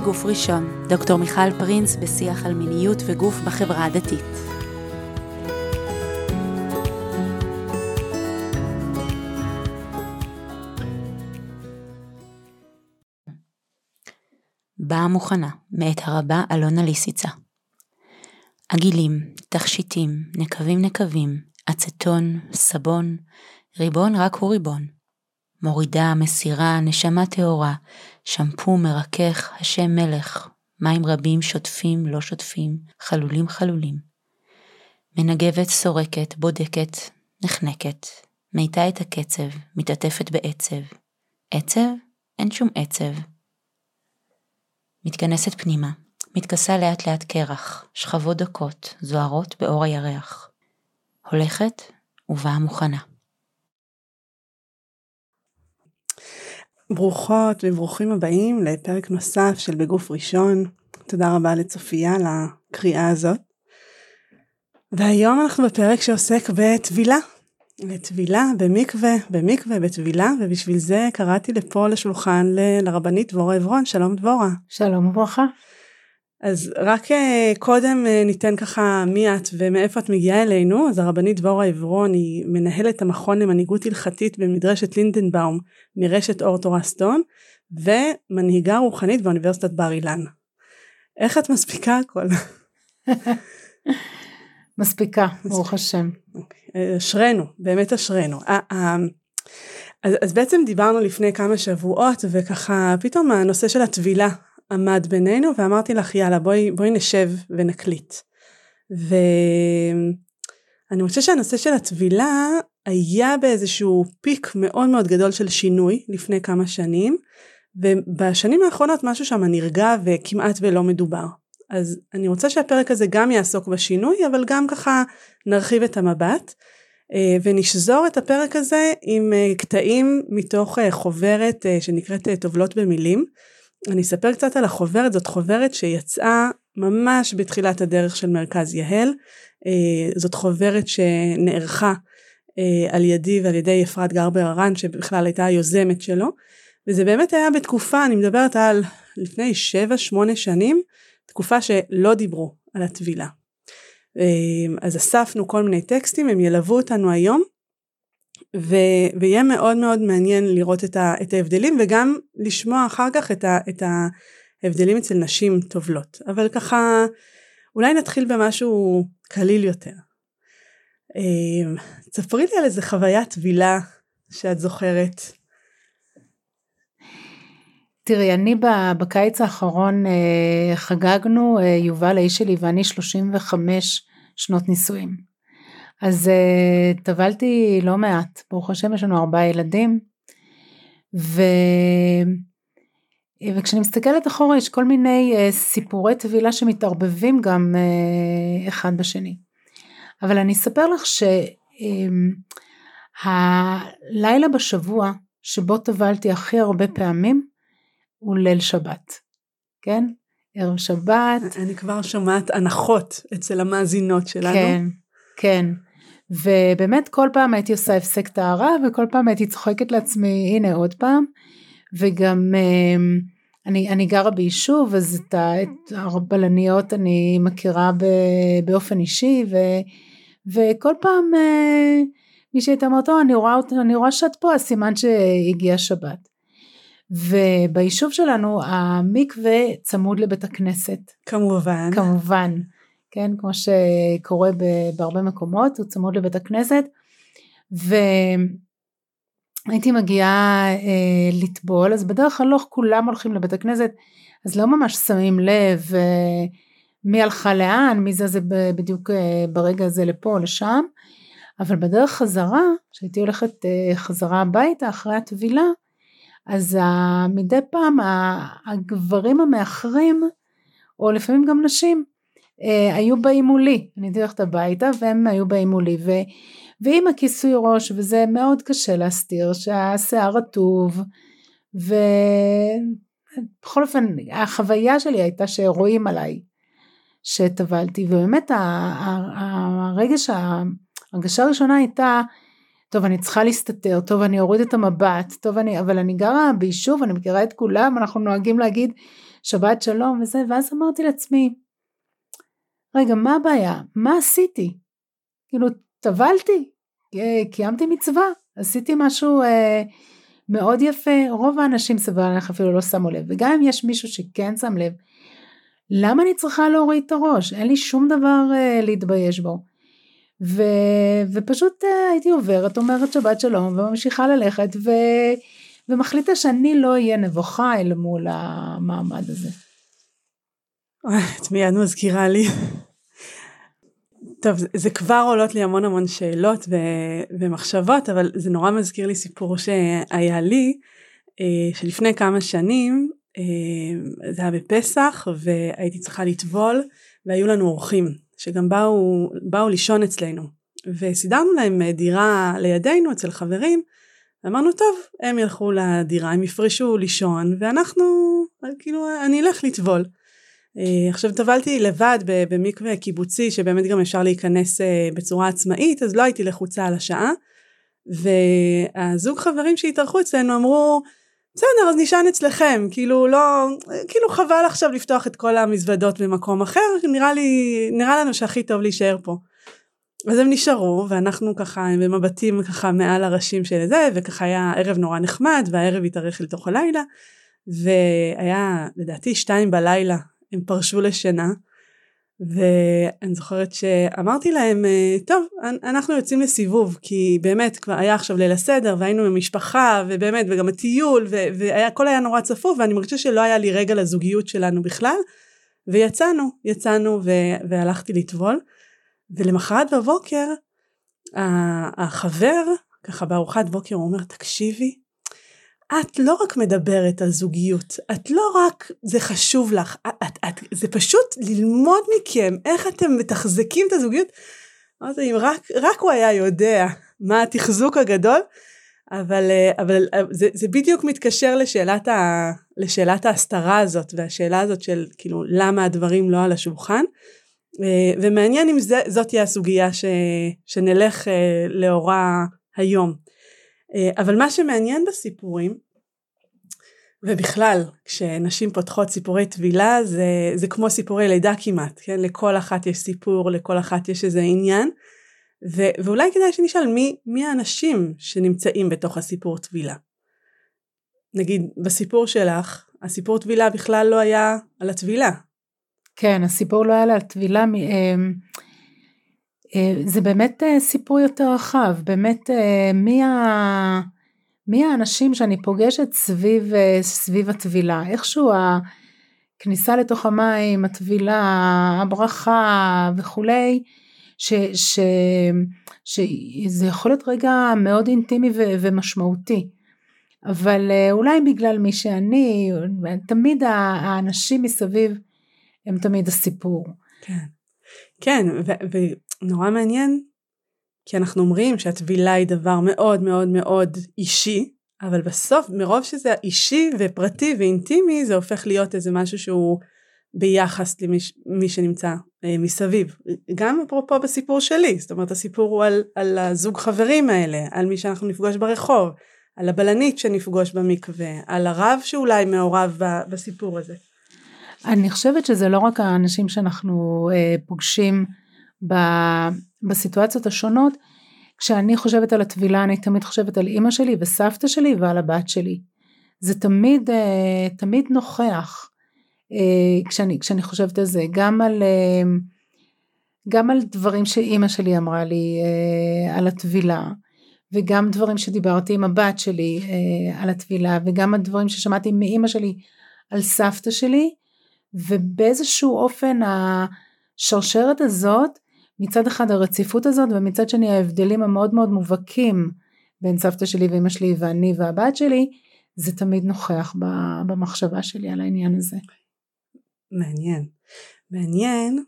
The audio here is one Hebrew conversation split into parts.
בגוף ראשון, דוקטור מיכל פרינס בשיח על מיניות וגוף בחברה הדתית. באה מוכנה, מאת הרבה אלונה ליסיצה. עגילים, תכשיטים, נקבים נקבים, אצטון, סבון, ריבון רק הוא ריבון. מורידה, מסירה, נשמה טהורה, שמפו מרכך, השם מלך, מים רבים שוטפים, לא שוטפים, חלולים חלולים. מנגבת, סורקת, בודקת, נחנקת, מאיטה את הקצב, מתעטפת בעצב. עצב? אין שום עצב. מתכנסת פנימה, מתכסה לאט לאט קרח, שכבות דקות, זוהרות באור הירח. הולכת ובאה מוכנה. ברוכות וברוכים הבאים לפרק נוסף של בגוף ראשון. תודה רבה לצופיה על הקריאה הזאת. והיום אנחנו בפרק שעוסק בטבילה. לטבילה במקווה, במקווה, בטבילה, ובשביל זה קראתי לפה לשולחן ל- לרבנית דבורה עברון. שלום דבורה. שלום וברכה. אז רק אה, קודם אה, ניתן ככה מי את ומאיפה את מגיעה אלינו. אז הרבנית דבורה עברון היא מנהלת המכון למנהיגות הלכתית במדרשת לינדנבאום מרשת אור תורה סטון, ומנהיגה רוחנית באוניברסיטת בר אילן. איך את מספיקה הכל? מספיקה, ברוך השם. אוקיי, אשרינו, באמת אשרינו. אז, אז בעצם דיברנו לפני כמה שבועות וככה פתאום הנושא של הטבילה עמד בינינו ואמרתי לך יאללה בואי, בואי נשב ונקליט. ואני חושבת שהנושא של הטבילה היה באיזשהו פיק מאוד מאוד גדול של שינוי לפני כמה שנים ובשנים האחרונות משהו שם נרגע וכמעט ולא מדובר. אז אני רוצה שהפרק הזה גם יעסוק בשינוי אבל גם ככה נרחיב את המבט אה, ונשזור את הפרק הזה עם אה, קטעים מתוך אה, חוברת שנקראת טובלות במילים אני אספר קצת על החוברת, זאת חוברת שיצאה ממש בתחילת הדרך של מרכז יהל, אה, זאת חוברת שנערכה אה, על ידי ועל ידי אפרת גרבר הרן שבכלל הייתה היוזמת שלו, וזה באמת היה בתקופה, אני מדברת על לפני 7-8 שנים, תקופה שלא דיברו על הטבילה. אה, אז אספנו כל מיני טקסטים, הם ילוו אותנו היום, ו- ויהיה מאוד מאוד מעניין לראות את, ה- את ההבדלים וגם לשמוע אחר כך את, ה- את ההבדלים אצל נשים טובלות אבל ככה אולי נתחיל במשהו קליל יותר. אמ, ספרי לי על איזה חוויית טבילה שאת זוכרת. תראי, אני בקיץ האחרון אה, חגגנו, אה, יובל האיש שלי ואני 35 שנות נישואים. אז uh, טבלתי לא מעט, ברוך השם יש לנו ארבעה ילדים, ו... וכשאני מסתכלת אחורה יש כל מיני uh, סיפורי טבילה שמתערבבים גם אחד בשני. אבל אני אספר לך שהלילה um, בשבוע שבו טבלתי הכי הרבה פעמים הוא ליל שבת, כן? ערב שבת. אני כבר שומעת הנחות אצל המאזינות שלנו. כן, כן. ובאמת כל פעם הייתי עושה הפסק טהרה וכל פעם הייתי צוחקת לעצמי הנה עוד פעם. וגם אמ, אני, אני גרה ביישוב אז את, את הבלניות אני מכירה ב, באופן אישי ו, וכל פעם אה, מישהי הייתה אומרת אני רואה, אני רואה שאת פה אז סימן שהגיע שבת וביישוב שלנו המקווה צמוד לבית הכנסת. כמובן. כמובן כן, כמו שקורה בהרבה מקומות, הוא צמוד לבית הכנסת, והייתי מגיעה אה, לטבול, אז בדרך כלל לא כולם הולכים לבית הכנסת, אז לא ממש שמים לב אה, מי הלכה לאן, מי זה זה בדיוק אה, ברגע הזה לפה או לשם, אבל בדרך חזרה, כשהייתי הולכת אה, חזרה הביתה אחרי הטבילה, אז מדי פעם הגברים המאחרים, או לפעמים גם נשים, אה, היו באים מולי, אני הייתי הולכת הביתה והם היו באים מולי. ו, ועם הכיסוי ראש וזה מאוד קשה להסתיר שהשיער רטוב ובכל אופן החוויה שלי הייתה שרואים עליי שטבלתי ובאמת הרגש ההרגשה הראשונה הייתה טוב אני צריכה להסתתר, טוב אני אוריד את המבט, טוב אני, אבל אני גרה ביישוב, אני מכירה את כולם, אנחנו נוהגים להגיד שבת שלום וזה, ואז אמרתי לעצמי, רגע, מה הבעיה? מה עשיתי? כאילו, טבלתי, קיימתי מצווה, עשיתי משהו אה, מאוד יפה, רוב האנשים סבלך אפילו לא שמו לב, וגם אם יש מישהו שכן שם לב, למה אני צריכה להוריד את הראש? אין לי שום דבר אה, להתבייש בו. ו, ופשוט אה, הייתי עוברת, אומרת שבת שלום, וממשיכה ללכת, ו, ומחליטה שאני לא אהיה נבוכה אל מול המעמד הזה. את מיד מזכירה לי. טוב, זה כבר עולות לי המון המון שאלות ו- ומחשבות, אבל זה נורא מזכיר לי סיפור שהיה לי, אה, שלפני כמה שנים, אה, זה היה בפסח, והייתי צריכה לטבול, והיו לנו אורחים, שגם באו, באו לישון אצלנו, וסידרנו להם דירה לידינו אצל חברים, אמרנו טוב הם ילכו לדירה הם יפרשו לישון ואנחנו כאילו אני אלך לטבול. אה, עכשיו טבלתי לבד במקווה קיבוצי שבאמת גם אפשר להיכנס אה, בצורה עצמאית אז לא הייתי לחוצה על השעה. והזוג חברים שהתארחו אצלנו אמרו בסדר אז נשען אצלכם. כאילו לא כאילו חבל עכשיו לפתוח את כל המזוודות במקום אחר נראה לי נראה לנו שהכי טוב להישאר פה. אז הם נשארו ואנחנו ככה במבטים ככה מעל הראשים של זה וככה היה ערב נורא נחמד והערב התארך לתוך הלילה. והיה לדעתי שתיים בלילה הם פרשו לשינה ואני זוכרת שאמרתי להם טוב אנחנו יוצאים לסיבוב כי באמת כבר היה עכשיו ליל הסדר והיינו עם המשפחה ובאמת וגם הטיול והכל היה נורא צפוף ואני מרגישה שלא היה לי רגע לזוגיות שלנו בכלל. ויצאנו יצאנו והלכתי לטבול ולמחרת בבוקר החבר ככה בארוחת בוקר הוא אומר תקשיבי את לא רק מדברת על זוגיות את לא רק זה חשוב לך את, את, את, זה פשוט ללמוד מכם איך אתם מתחזקים את הזוגיות. אמרתי אם רק, רק הוא היה יודע מה התחזוק הגדול אבל, אבל זה, זה בדיוק מתקשר לשאלת, ה, לשאלת ההסתרה הזאת והשאלה הזאת של כאילו למה הדברים לא על השולחן אה, ומעניין אם זה, זאת תהיה הסוגיה ש, שנלך אה, לאורה היום. אה, אבל מה שמעניין בסיפורים ובכלל כשנשים פותחות סיפורי טבילה זה, זה כמו סיפורי לידה כמעט, כן? לכל אחת יש סיפור, לכל אחת יש איזה עניין ו, ואולי כדאי שנשאל מי, מי האנשים שנמצאים בתוך הסיפור טבילה. נגיד בסיפור שלך הסיפור טבילה בכלל לא היה על הטבילה כן, הסיפור לא היה על טבילה, אה, אה, זה באמת אה, סיפור יותר רחב, באמת מי, ה, מי האנשים שאני פוגשת סביב, סביב הטבילה, איכשהו הכניסה לתוך המים, הטבילה, הברכה וכולי, ש, ש, שזה יכול להיות רגע מאוד אינטימי ו, ומשמעותי. אבל אולי בגלל מי שאני, תמיד האנשים מסביב הם תמיד הסיפור. כן, כן ונורא מעניין כי אנחנו אומרים שהטבילה היא דבר מאוד מאוד מאוד אישי אבל בסוף מרוב שזה אישי ופרטי ואינטימי זה הופך להיות איזה משהו שהוא ביחס למי שנמצא אה, מסביב. גם אפרופו בסיפור שלי זאת אומרת הסיפור הוא על, על הזוג חברים האלה על מי שאנחנו נפגוש ברחוב על הבלנית שנפגוש במקווה על הרב שאולי מעורב בסיפור הזה. אני חושבת שזה לא רק האנשים שאנחנו אה, פוגשים ב, בסיטואציות השונות, כשאני חושבת על הטבילה אני תמיד חושבת על אימא שלי וסבתא שלי ועל הבת שלי. זה תמיד, אה, תמיד נוכח אה, כשאני, כשאני חושבת על זה, גם על, אה, גם על דברים שאימא שלי אמרה לי על הטבילה. וגם דברים שדיברתי עם הבת שלי אה, על הטבילה וגם הדברים ששמעתי מאימא שלי על סבתא שלי ובאיזשהו אופן השרשרת הזאת, מצד אחד הרציפות הזאת ומצד שני ההבדלים המאוד מאוד מובהקים בין סבתא שלי ואמא שלי ואני והבת שלי, זה תמיד נוכח במחשבה שלי על העניין הזה. מעניין. מעניין,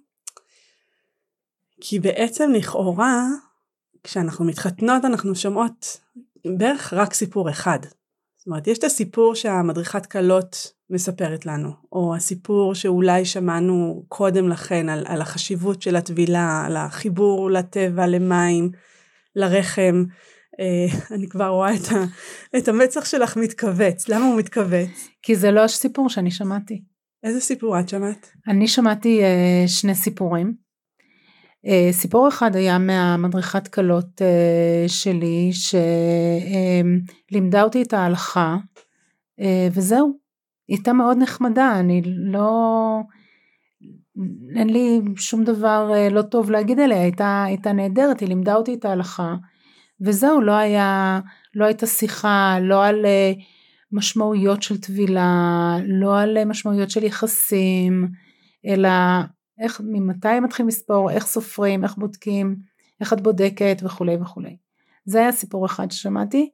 כי בעצם לכאורה כשאנחנו מתחתנות אנחנו שומעות בערך רק סיפור אחד. אומרת יש את הסיפור שהמדריכת כלות מספרת לנו, או הסיפור שאולי שמענו קודם לכן על, על החשיבות של הטבילה, על החיבור לטבע, למים, לרחם. אה, אני כבר רואה את, ה, את המצח שלך מתכווץ, למה הוא מתכווץ? כי זה לא הסיפור שאני שמעתי. איזה סיפור את שמעת? אני שמעתי uh, שני סיפורים. Uh, סיפור אחד היה מהמדריכת כלות uh, שלי שלימדה אותי את ההלכה uh, וזהו. היא הייתה מאוד נחמדה, אני לא... אין לי שום דבר לא טוב להגיד עליה, הייתה, הייתה נהדרת, היא לימדה אותי את ההלכה וזהו, לא היה, לא הייתה שיחה, לא על משמעויות של טבילה, לא על משמעויות של יחסים, אלא איך, ממתי מתחילים לספור, איך סופרים, איך בודקים, איך את בודקת וכולי וכולי. זה היה סיפור אחד ששמעתי.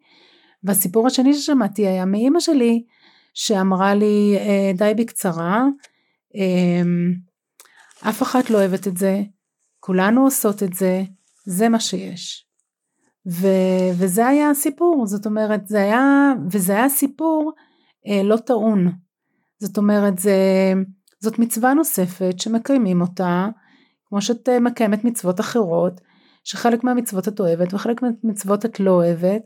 והסיפור השני ששמעתי היה מאימא שלי, שאמרה לי אה, די בקצרה, אמ, אף אחת לא אוהבת את זה, כולנו עושות את זה, זה מה שיש. ו, וזה היה הסיפור, זאת אומרת, זה היה, וזה היה סיפור אה, לא טעון. זאת אומרת, זה, זאת מצווה נוספת שמקיימים אותה, כמו שאת אה, מקיימת מצוות אחרות, שחלק מהמצוות את אוהבת וחלק מהמצוות את לא אוהבת.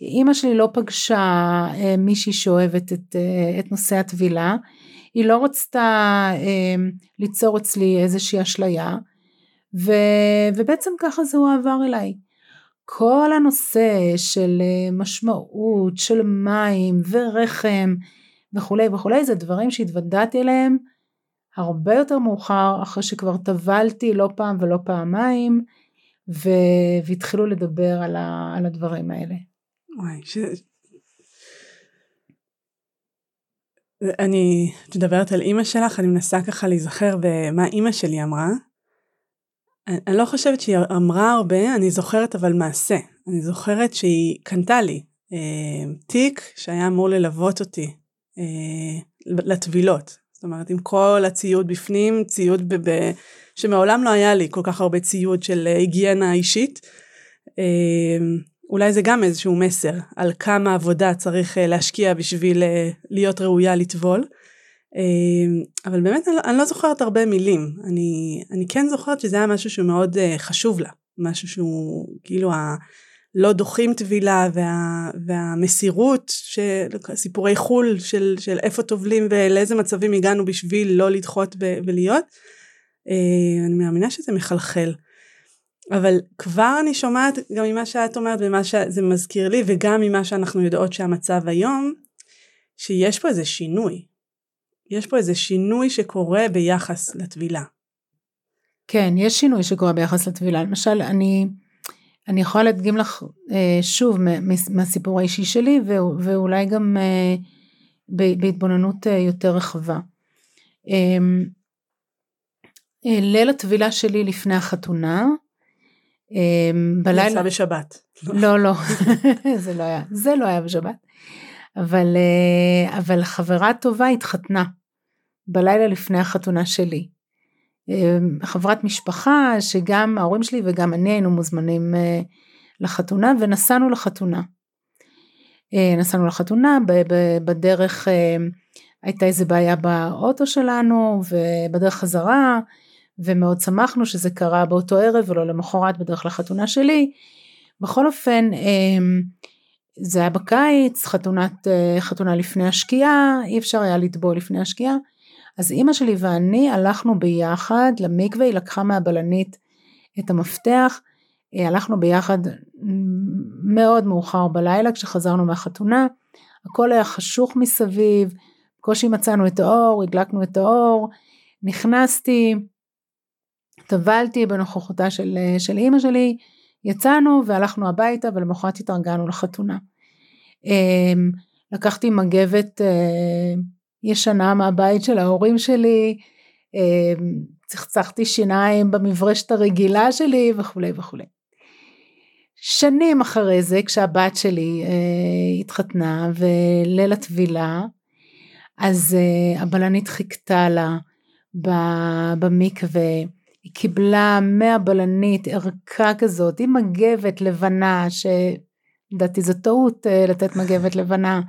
אימא שלי לא פגשה אה, מישהי שאוהבת את, אה, את נושא הטבילה, היא לא רצתה אה, ליצור אצלי איזושהי אשליה, ו, ובעצם ככה זה הועבר אליי. כל הנושא של אה, משמעות, של מים ורחם וכולי וכולי, זה דברים שהתוודעתי אליהם הרבה יותר מאוחר, אחרי שכבר טבלתי לא פעם ולא פעמיים, ו... והתחילו לדבר על, ה... על הדברים האלה. וואי, ש... אני, את מדברת על אימא שלך, אני מנסה ככה להיזכר במה אימא שלי אמרה. אני, אני לא חושבת שהיא אמרה הרבה, אני זוכרת אבל מעשה. אני זוכרת שהיא קנתה לי אה, תיק שהיה אמור ללוות אותי אה, לטבילות. אומרת, עם כל הציוד בפנים, ציוד ב- ב- שמעולם לא היה לי כל כך הרבה ציוד של אה, היגיינה אישית. אה, אולי זה גם איזשהו מסר על כמה עבודה צריך אה, להשקיע בשביל להיות ראויה לטבול. אבל באמת אני, לא, אני לא זוכרת הרבה מילים, אני, אני כן זוכרת שזה היה משהו שהוא מאוד חשוב לה, משהו שהוא כאילו הלא דוחים טבילה וה, והמסירות, של, סיפורי חו"ל של, של איפה טובלים ולאיזה מצבים הגענו בשביל לא לדחות ב, ולהיות, uh, אני מאמינה שזה מחלחל. אבל כבר אני שומעת גם ממה שאת אומרת ומה שזה מזכיר לי וגם ממה שאנחנו יודעות שהמצב היום, שיש פה איזה שינוי. יש פה איזה שינוי שקורה ביחס לטבילה. כן, יש שינוי שקורה ביחס לטבילה. למשל, אני, אני יכולה להדגים לך אה, שוב מהסיפור האישי שלי, ואולי גם אה, בהתבוננות אה, יותר רחבה. אה, אה, ליל הטבילה שלי לפני החתונה, אה, בלילה... יצא בשבת. לא, לא, זה לא היה, זה לא היה בשבת. אבל, אה, אבל חברה טובה התחתנה בלילה לפני החתונה שלי. אה, חברת משפחה שגם ההורים שלי וגם אני היינו מוזמנים אה, לחתונה ונסענו לחתונה. נסענו לחתונה, בדרך הייתה איזה בעיה באוטו שלנו ובדרך חזרה ומאוד שמחנו שזה קרה באותו ערב ולא למחרת בדרך לחתונה שלי. בכל אופן זה היה בקיץ, חתונת, אה, חתונה לפני השקיעה, אי אפשר היה לטבול לפני השקיעה. אז אימא שלי ואני הלכנו ביחד למקווה, היא לקחה מהבלנית את המפתח, אה, הלכנו ביחד מאוד מאוחר בלילה כשחזרנו מהחתונה, הכל היה חשוך מסביב, בקושי מצאנו את האור, הדלקנו את האור, נכנסתי, טבלתי בנוכחותה של, אה, של אימא שלי, יצאנו והלכנו הביתה ולמחרת התארגנו לחתונה. אמ, לקחתי מגבת אה, ישנה מהבית של ההורים שלי, אמ, צחצחתי שיניים במברשת הרגילה שלי וכולי וכולי. שנים אחרי זה כשהבת שלי אה, התחתנה וליל הטבילה אז אה, הבלנית חיכתה לה במקווה היא קיבלה מהבלנית ערכה כזאת עם מגבת לבנה, שלדעתי זו טעות אה, לתת מגבת לבנה,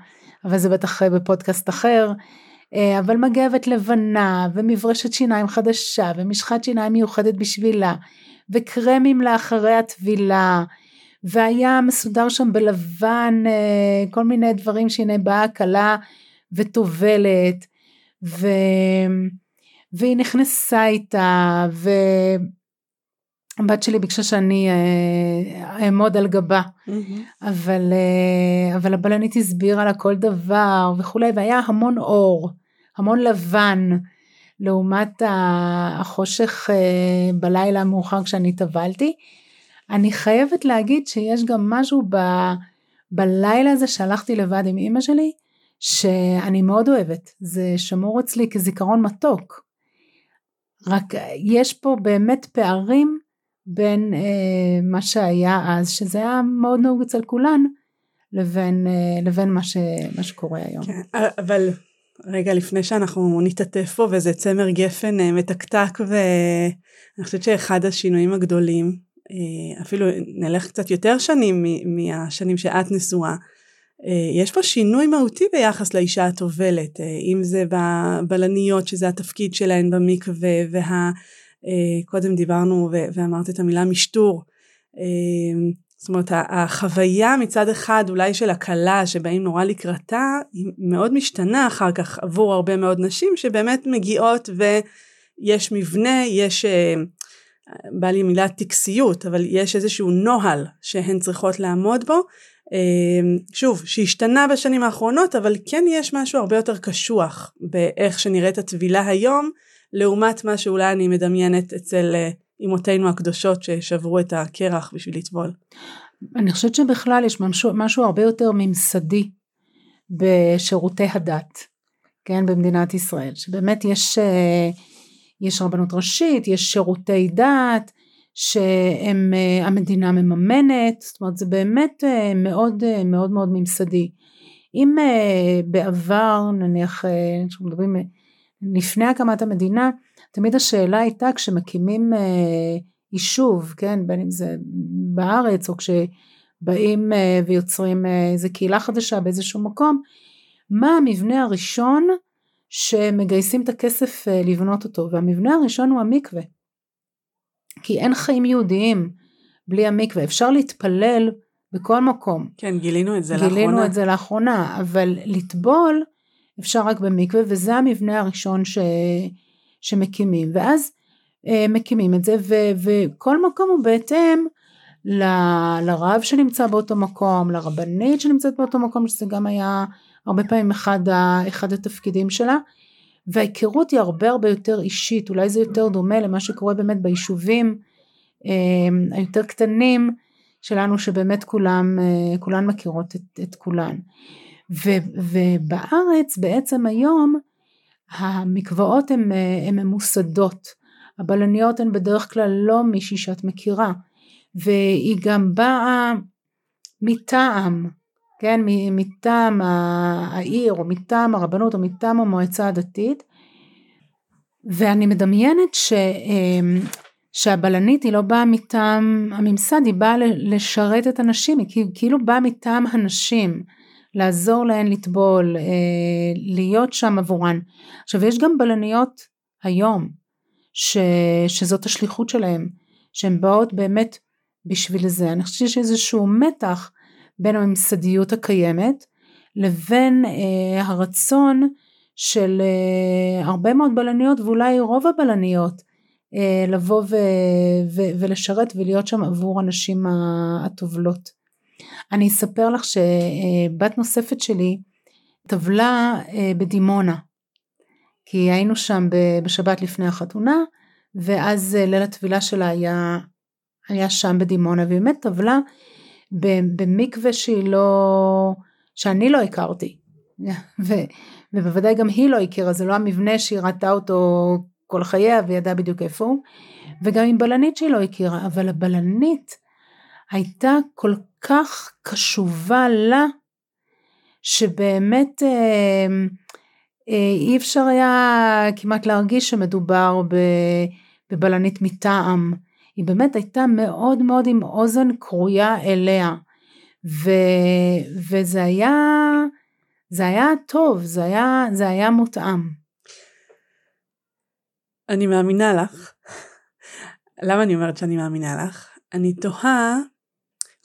אבל זה בטח אה, בפודקאסט אחר, אה, אבל מגבת לבנה ומברשת שיניים חדשה ומשחת שיניים מיוחדת בשבילה וקרמים לאחרי הטבילה והיה מסודר שם בלבן כל מיני דברים שהנה באה כלה וטובלת ו... והיא נכנסה איתה, והבת שלי ביקשה שאני אה, אעמוד על גבה, אבל, אה, אבל הבלנית הסבירה לה כל דבר וכולי, והיה המון אור, המון לבן, לעומת החושך אה, בלילה המאוחר כשאני טבלתי. אני חייבת להגיד שיש גם משהו ב, בלילה הזה שהלכתי לבד עם אימא שלי, שאני מאוד אוהבת, זה שמור אצלי כזיכרון מתוק. רק יש פה באמת פערים בין אה, מה שהיה אז, שזה היה מאוד נהוג אצל כולן, לבין, אה, לבין מה, ש, מה שקורה היום. כן, אבל רגע לפני שאנחנו נתעטף פה וזה צמר גפן אה, מתקתק ואני חושבת שאחד השינויים הגדולים, אה, אפילו נלך קצת יותר שנים מהשנים שאת נשואה, אה, יש פה שינוי מהותי ביחס לאישה הטובלת, אם זה בבלניות שזה התפקיד שלהן במקווה, וקודם דיברנו ואמרת את המילה משטור, זאת אומרת החוויה מצד אחד אולי של הכלה שבאים נורא לקראתה היא מאוד משתנה אחר כך עבור הרבה מאוד נשים שבאמת מגיעות ויש מבנה, יש, אה, בא לי מילה טקסיות, אבל יש איזשהו נוהל שהן צריכות לעמוד בו. אה, שוב, שהשתנה בשנים האחרונות, אבל כן יש משהו הרבה יותר קשוח באיך שנראית הטבילה היום, לעומת מה שאולי אני מדמיינת אצל אה, אמותינו הקדושות ששברו את הקרח בשביל לטבול. אני חושבת שבכלל יש משהו, משהו הרבה יותר ממסדי בשירותי הדת, כן, במדינת ישראל, שבאמת יש, אה, יש רבנות ראשית, יש שירותי דת, שהמדינה אה, מממנת, זאת אומרת זה באמת מאוד מאוד מאוד ממסדי. אם בעבר נניח, אנחנו מדברים לפני הקמת המדינה, תמיד השאלה הייתה כשמקימים אה, יישוב, כן, בין אם זה בארץ או כשבאים אה, ויוצרים אה, איזה קהילה חדשה באיזשהו מקום, מה המבנה הראשון שמגייסים את הכסף אה, לבנות אותו, והמבנה הראשון הוא המקווה. כי אין חיים יהודיים בלי המקווה, אפשר להתפלל בכל מקום. כן, גילינו את זה גילינו לאחרונה. גילינו את זה לאחרונה, אבל לטבול אפשר רק במקווה, וזה המבנה הראשון ש... שמקימים, ואז אה, מקימים את זה, ו, וכל מקום הוא בהתאם ל, לרב שנמצא באותו מקום, לרבנית שנמצאת באותו מקום, שזה גם היה הרבה פעמים אחד, אחד התפקידים שלה, וההיכרות היא הרבה הרבה יותר אישית, אולי זה יותר דומה למה שקורה באמת ביישובים אה, היותר קטנים שלנו, שבאמת כולם, אה, כולן מכירות את, את כולן. ו, ובארץ בעצם היום המקוואות הן ממוסדות, הבלניות הן בדרך כלל לא מישהי שאת מכירה, והיא גם באה מטעם, כן, מטעם העיר או מטעם הרבנות או מטעם המועצה הדתית, ואני מדמיינת ש, אמ, שהבלנית היא לא באה מטעם הממסד, היא באה לשרת את הנשים, היא כאילו באה מטעם הנשים. לעזור להן לטבול, אה, להיות שם עבורן. עכשיו יש גם בלניות היום, ש, שזאת השליחות שלהן, שהן באות באמת בשביל זה. אני חושבת שיש איזשהו מתח בין הממסדיות הקיימת לבין אה, הרצון של אה, הרבה מאוד בלניות ואולי רוב הבלניות אה, לבוא ו, ו, ולשרת ולהיות שם עבור הנשים הטובלות. אני אספר לך שבת נוספת שלי טבלה אה, בדימונה, כי היינו שם בשבת לפני החתונה, ואז אה, ליל הטבילה שלה היה, היה שם בדימונה, והיא באמת טבלה במקווה שהיא לא, שאני לא הכרתי, ו, ובוודאי גם היא לא הכירה, זה לא המבנה שהיא ראתה אותו כל חייה וידעה בדיוק איפה הוא, וגם עם בלנית שהיא לא הכירה, אבל הבלנית הייתה כל כך קשובה לה, שבאמת אה, אה, אי אפשר היה כמעט להרגיש שמדובר בבלנית מטעם. היא באמת הייתה מאוד מאוד עם אוזן כרויה אליה. ו, וזה היה, זה היה טוב, זה היה, זה היה מותאם. אני מאמינה לך. למה אני אומרת שאני מאמינה לך? אני תוהה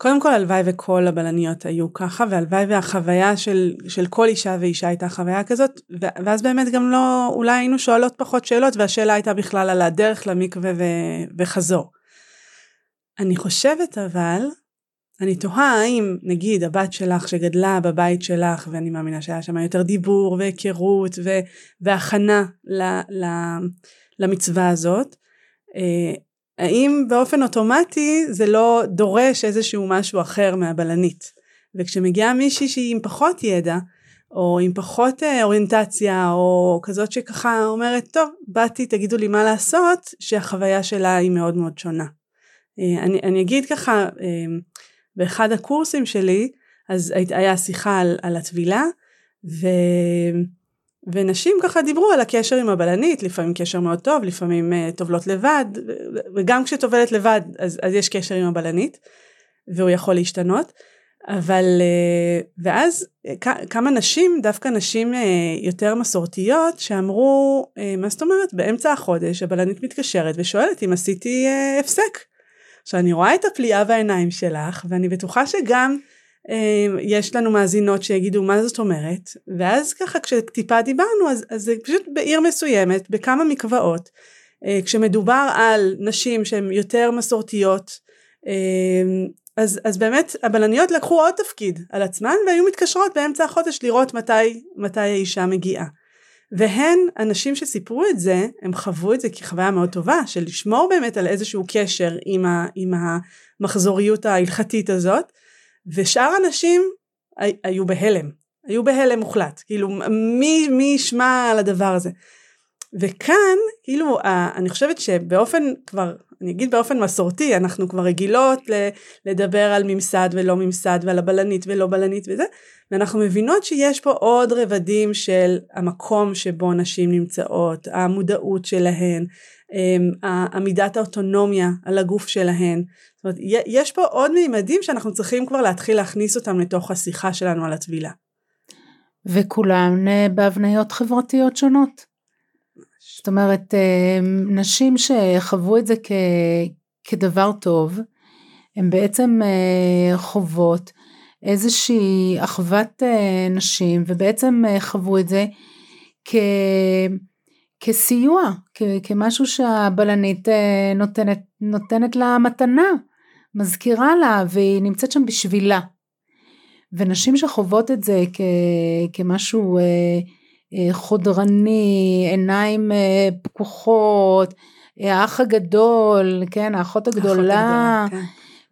קודם כל הלוואי וכל הבלניות היו ככה והלוואי והחוויה של, של כל אישה ואישה הייתה חוויה כזאת ואז באמת גם לא אולי היינו שואלות פחות שאלות והשאלה הייתה בכלל על הדרך למקווה ו, וחזור. אני חושבת אבל אני תוהה האם נגיד הבת שלך שגדלה בבית שלך ואני מאמינה שהיה שם יותר דיבור והיכרות והכנה ל, ל, למצווה הזאת אה, האם באופן אוטומטי זה לא דורש איזשהו משהו אחר מהבלנית וכשמגיעה מישהי שהיא עם פחות ידע או עם פחות אה, אוריינטציה או כזאת שככה אומרת טוב באתי תגידו לי מה לעשות שהחוויה שלה היא מאוד מאוד שונה. אה, אני, אני אגיד ככה באחד הקורסים שלי אז היה שיחה על, על הטבילה ו... ונשים ככה דיברו על הקשר עם הבלנית, לפעמים קשר מאוד טוב, לפעמים uh, טובלות לבד, וגם כשטובלת לבד אז, אז יש קשר עם הבלנית, והוא יכול להשתנות, אבל uh, ואז uh, כמה נשים, דווקא נשים uh, יותר מסורתיות, שאמרו, uh, מה זאת אומרת, באמצע החודש הבלנית מתקשרת ושואלת אם עשיתי uh, הפסק. עכשיו אני רואה את הפליאה בעיניים שלך, ואני בטוחה שגם יש לנו מאזינות שיגידו מה זאת אומרת? ואז ככה כשטיפה דיברנו אז, אז זה פשוט בעיר מסוימת בכמה מקוואות אה, כשמדובר על נשים שהן יותר מסורתיות אמ, אז, אז באמת הבלניות לקחו עוד תפקיד על עצמן והיו מתקשרות באמצע החודש לראות מתי, מתי האישה מגיעה. והן הנשים שסיפרו את זה הם חוו את זה כחוויה מאוד טובה של לשמור באמת על איזשהו קשר עם, ה, עם המחזוריות ההלכתית הזאת ושאר הנשים היו בהלם, היו בהלם מוחלט, כאילו מי, מי ישמע על הדבר הזה. וכאן, כאילו, אני חושבת שבאופן כבר, אני אגיד באופן מסורתי, אנחנו כבר רגילות לדבר על ממסד ולא ממסד ועל הבלנית ולא בלנית וזה, ואנחנו מבינות שיש פה עוד רבדים של המקום שבו נשים נמצאות, המודעות שלהן, אמ, עמידת האוטונומיה על הגוף שלהן. זאת אומרת, יש פה עוד מימדים שאנחנו צריכים כבר להתחיל להכניס אותם לתוך השיחה שלנו על הטבילה. וכולן אה, בהבניות חברתיות שונות. זאת אומרת, אה, נשים שחוו את זה כ, כדבר טוב, הן בעצם אה, חוות איזושהי אחוות נשים, ובעצם חוו את זה כ... כסיוע, כ, כמשהו שהבלנית נותנת, נותנת לה מתנה, מזכירה לה והיא נמצאת שם בשבילה. ונשים שחוות את זה כ, כמשהו אה, אה, חודרני, עיניים אה, פקוחות, אה, האח הגדול, כן, האחות הגדולה, כן.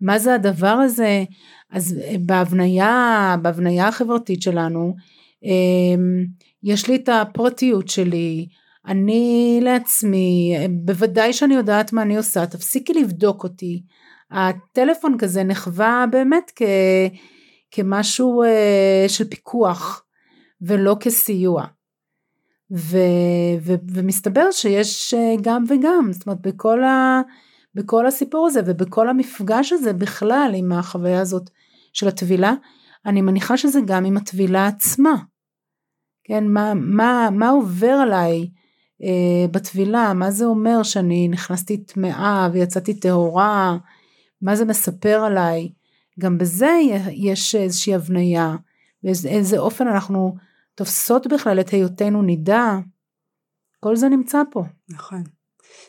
מה זה הדבר הזה? אז אה, בהבניה, בהבניה החברתית שלנו, אה, יש לי את הפרטיות שלי, אני לעצמי, בוודאי שאני יודעת מה אני עושה, תפסיקי לבדוק אותי. הטלפון כזה נחווה באמת כ, כמשהו uh, של פיקוח ולא כסיוע. ו, ו, ומסתבר שיש uh, גם וגם, זאת אומרת בכל, ה, בכל הסיפור הזה ובכל המפגש הזה בכלל עם החוויה הזאת של הטבילה, אני מניחה שזה גם עם הטבילה עצמה. כן, מה, מה, מה עובר עליי אה, בטבילה, מה זה אומר שאני נכנסתי טמאה ויצאתי טהורה, מה זה מספר עליי, גם בזה יש איזושהי הבניה, באיזה אופן אנחנו תופסות בכלל את היותנו נידה, כל זה נמצא פה. נכון.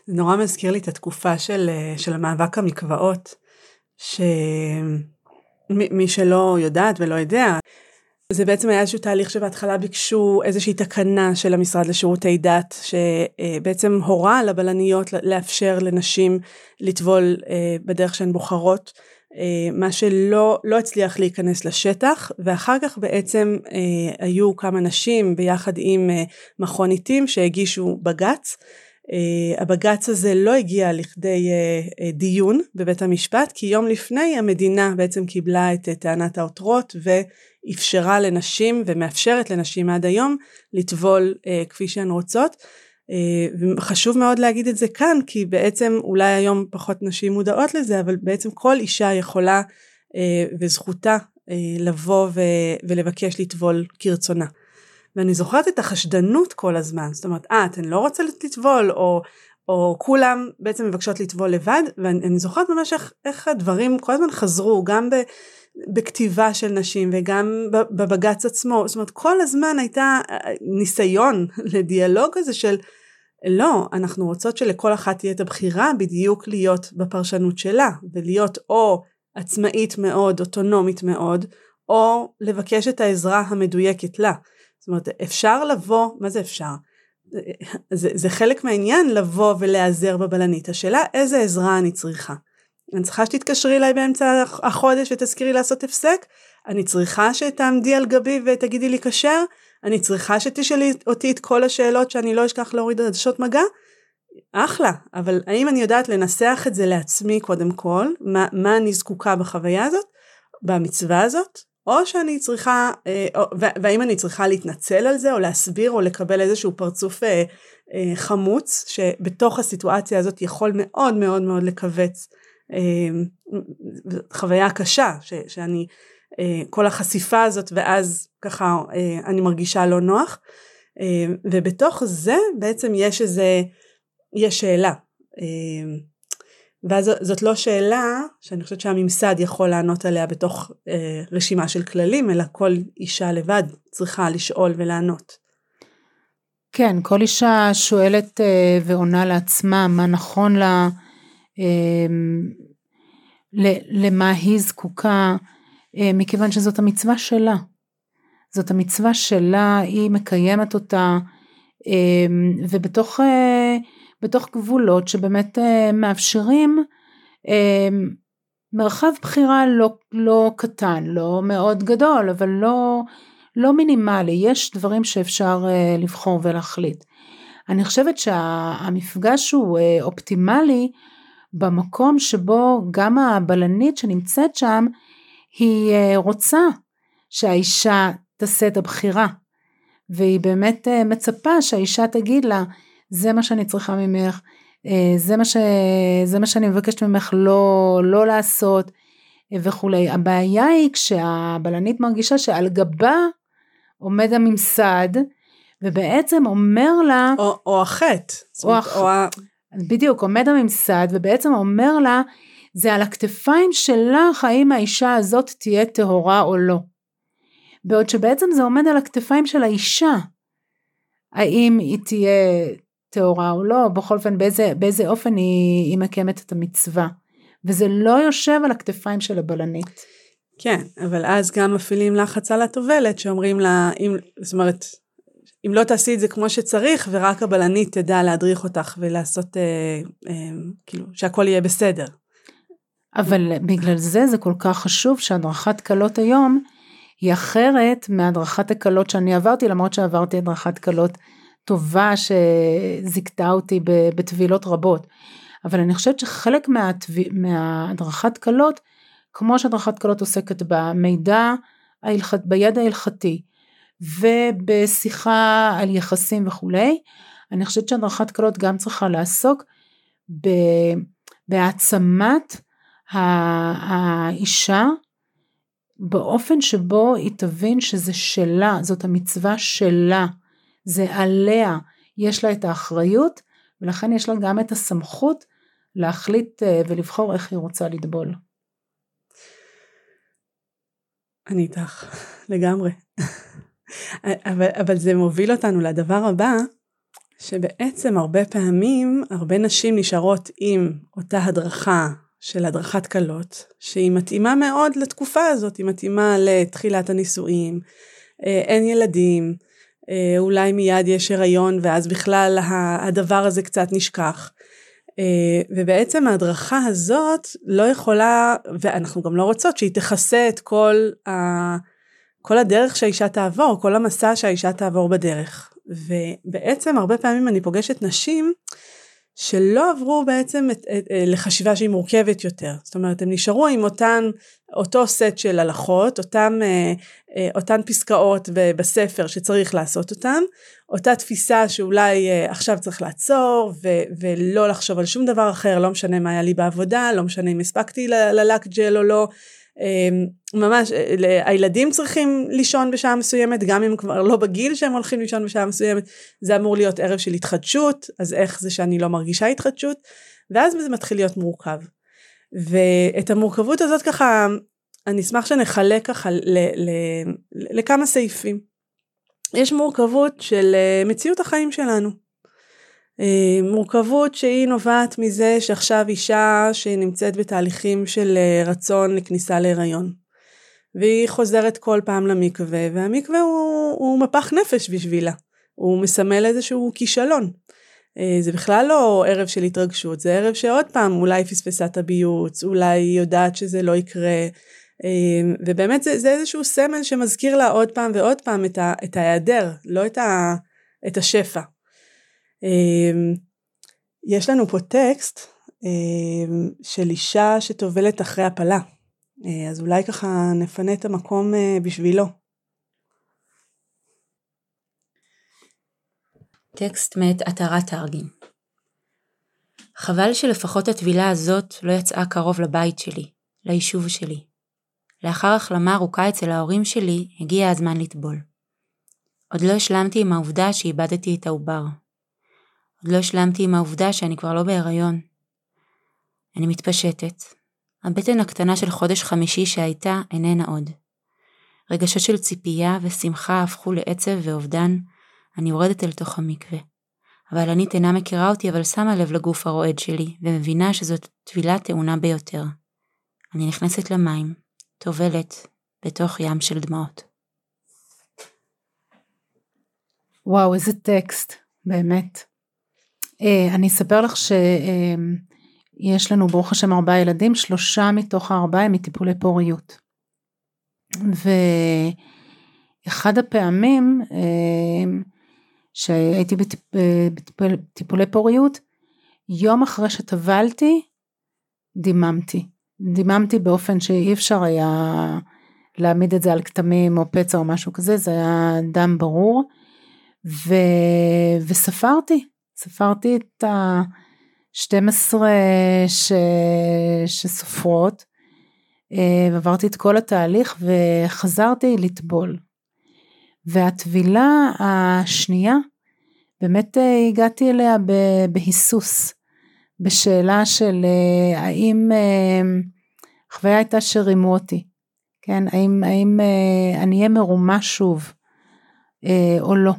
זה נורא מזכיר לי את התקופה של, של המאבק המקוואות, שמי שלא יודעת ולא יודע, זה בעצם היה איזשהו תהליך שבהתחלה ביקשו איזושהי תקנה של המשרד לשירותי דת שבעצם הורה לבלניות לאפשר לנשים לטבול אה, בדרך שהן בוחרות אה, מה שלא לא הצליח להיכנס לשטח ואחר כך בעצם אה, היו כמה נשים ביחד עם מכון עיתים שהגישו בג"ץ. הבג"ץ הזה לא הגיע לכדי דיון בבית המשפט כי יום לפני המדינה בעצם קיבלה את טענת העותרות אפשרה לנשים ומאפשרת לנשים עד היום לטבול אה, כפי שהן רוצות. אה, וחשוב מאוד להגיד את זה כאן כי בעצם אולי היום פחות נשים מודעות לזה אבל בעצם כל אישה יכולה אה, וזכותה אה, לבוא ו, ולבקש לטבול כרצונה. ואני זוכרת את החשדנות כל הזמן זאת אומרת אה אתן לא רוצה לטבול או או כולם בעצם מבקשות לטבול לבד ואני זוכרת ממש איך, איך הדברים כל הזמן חזרו גם ב, בכתיבה של נשים וגם בבג"ץ עצמו זאת אומרת כל הזמן הייתה אה, ניסיון לדיאלוג הזה של לא אנחנו רוצות שלכל אחת תהיה את הבחירה בדיוק להיות בפרשנות שלה ולהיות או עצמאית מאוד אוטונומית מאוד או לבקש את העזרה המדויקת לה זאת אומרת אפשר לבוא מה זה אפשר זה, זה חלק מהעניין לבוא ולהיעזר בבלנית. השאלה איזה עזרה אני צריכה. אני צריכה שתתקשרי אליי באמצע החודש ותזכירי לעשות הפסק? אני צריכה שתעמדי על גבי ותגידי לי כשר? אני צריכה שתשאלי אותי את כל השאלות שאני לא אשכח להוריד עדשות מגע? אחלה, אבל האם אני יודעת לנסח את זה לעצמי קודם כל, מה, מה אני זקוקה בחוויה הזאת, במצווה הזאת, או שאני צריכה, אה, והאם אני צריכה להתנצל על זה או להסביר או לקבל איזשהו פרצוף אה, אה, חמוץ שבתוך הסיטואציה הזאת יכול מאוד מאוד מאוד לכווץ חוויה קשה ש, שאני כל החשיפה הזאת ואז ככה אני מרגישה לא נוח ובתוך זה בעצם יש איזה יש שאלה ואז זאת לא שאלה שאני חושבת שהממסד יכול לענות עליה בתוך אה, רשימה של כללים, אלא כל אישה לבד צריכה לשאול ולענות. כן, כל אישה שואלת אה, ועונה לעצמה מה נכון לה, אה, למה היא זקוקה, אה, מכיוון שזאת המצווה שלה. זאת המצווה שלה, היא מקיימת אותה, אה, ובתוך... אה, בתוך גבולות שבאמת אה, מאפשרים אה, מרחב בחירה לא, לא קטן, לא מאוד גדול, אבל לא, לא מינימלי, יש דברים שאפשר לבחור ולהחליט. אני חושבת שהמפגש הוא אופטימלי במקום שבו גם הבלנית שנמצאת שם היא רוצה שהאישה תעשה את הבחירה והיא באמת מצפה שהאישה תגיד לה זה מה שאני צריכה ממך, אה, זה מה, ש, זה מה שאני מבקשת ממך לא, לא לעשות אה, וכולי. הבעיה היא כשהבלנית מרגישה שעל גבה עומד הממסד ובעצם אומר לה או, או החטא או, הח... או. בדיוק עומד הממסד ובעצם אומר לה זה על הכתפיים שלך האם האישה הזאת תהיה טהורה או לא. בעוד שבעצם זה עומד על הכתפיים של האישה האם היא תהיה טהורה או לא, בכל אופן באיזה, באיזה אופן היא, היא מקיימת את המצווה. וזה לא יושב על הכתפיים של הבלנית. כן, אבל אז גם מפעילים לחץ על הטובלת שאומרים לה, אם, זאת אומרת, אם לא תעשי את זה כמו שצריך ורק הבלנית תדע להדריך אותך ולעשות, אה, אה, כאילו, שהכל יהיה בסדר. אבל בגלל זה זה כל כך חשוב שהדרכת כלות היום היא אחרת מהדרכת הכלות שאני עברתי, למרות שעברתי הדרכת כלות טובה שזיכתה אותי בטבילות רבות. אבל אני חושבת שחלק מהטב... מהדרכת קלות, כמו שהדרכת קלות עוסקת במידע. בידע ההלכתי ובשיחה על יחסים וכולי, אני חושבת שהדרכת קלות גם צריכה לעסוק ב... בהעצמת האישה באופן שבו היא תבין שזה שלה, זאת המצווה שלה. זה עליה, יש לה את האחריות ולכן יש לה גם את הסמכות להחליט אה, ולבחור איך היא רוצה לטבול. אני איתך, לגמרי. אבל, אבל זה מוביל אותנו לדבר הבא, שבעצם הרבה פעמים הרבה נשים נשארות עם אותה הדרכה של הדרכת כלות, שהיא מתאימה מאוד לתקופה הזאת, היא מתאימה לתחילת הנישואים, אה, אין ילדים, אה, אולי מיד יש הריון ואז בכלל הדבר הזה קצת נשכח. אה, ובעצם ההדרכה הזאת לא יכולה, ואנחנו גם לא רוצות שהיא תכסה את כל, ה, כל הדרך שהאישה תעבור, כל המסע שהאישה תעבור בדרך. ובעצם הרבה פעמים אני פוגשת נשים שלא עברו בעצם את, את, את, אה, לחשיבה שהיא מורכבת יותר. זאת אומרת, הם נשארו עם אותן, אותו סט של הלכות, אותם, אה, אה, אותן פסקאות בספר שצריך לעשות אותן, אותה תפיסה שאולי עכשיו צריך לעצור ו, ולא לחשוב על שום דבר אחר, לא משנה מה היה לי בעבודה, לא משנה אם הספקתי ללק ג'ל או לא, ממש הילדים צריכים לישון בשעה מסוימת גם אם כבר לא בגיל שהם הולכים לישון בשעה מסוימת זה אמור להיות ערב של התחדשות אז איך זה שאני לא מרגישה התחדשות ואז זה מתחיל להיות מורכב. ואת המורכבות הזאת ככה אני אשמח שנחלק ככה ל, ל, לכמה סעיפים. יש מורכבות של אה, מציאות החיים שלנו. אה, מורכבות שהיא נובעת מזה שעכשיו אישה שנמצאת בתהליכים של אה, רצון לכניסה להיריון. והיא חוזרת כל פעם למקווה והמקווה הוא, הוא מפח נפש בשבילה. הוא מסמל איזשהו כישלון. אה, זה בכלל לא ערב של התרגשות, זה ערב שעוד פעם אולי פספסה את הביוץ, אולי היא יודעת שזה לא יקרה, ובאמת זה, זה איזשהו סמל שמזכיר לה עוד פעם ועוד פעם את, ה, את ההיעדר, לא את, ה, את השפע. אמ, יש לנו פה טקסט אמ, של אישה שטובלת אחרי הפלה, אה, אז אולי ככה נפנה את המקום אה, בשבילו. טקסט מאת עטרת תרגין חבל שלפחות הטבילה הזאת לא יצאה קרוב לבית שלי, ליישוב שלי. לאחר החלמה ארוכה אצל ההורים שלי, הגיע הזמן לטבול. עוד לא השלמתי עם העובדה שאיבדתי את העובר. עוד לא השלמתי עם העובדה שאני כבר לא בהיריון. אני מתפשטת. הבטן הקטנה של חודש חמישי שהייתה איננה עוד. רגשות של ציפייה ושמחה הפכו לעצב ואובדן, אני יורדת אל תוך המקווה. אני אינה מכירה אותי אבל שמה לב לגוף הרועד שלי, ומבינה שזאת טבילה טעונה ביותר. אני נכנסת למים, טובלת, בתוך ים של דמעות. וואו, איזה טקסט, באמת. אה, אני אספר לך שיש לנו ברוך השם ארבעה ילדים, שלושה מתוך הארבעה הם מטיפולי פוריות. ואחד הפעמים אה, שהייתי בטיפולי פוריות, יום אחרי שטבלתי, דיממתי. דיממתי באופן שאי אפשר היה להעמיד את זה על כתמים או פצע או משהו כזה, זה היה דם ברור. ו... וספרתי, ספרתי את ה-12 ש... שסופרות, אה, ועברתי את כל התהליך וחזרתי לטבול. והטבילה השנייה, באמת אה, הגעתי אליה בהיסוס, בשאלה של אה, האם החוויה הייתה שרימו אותי, כן, האם, האם אני אהיה מרומה שוב או לא.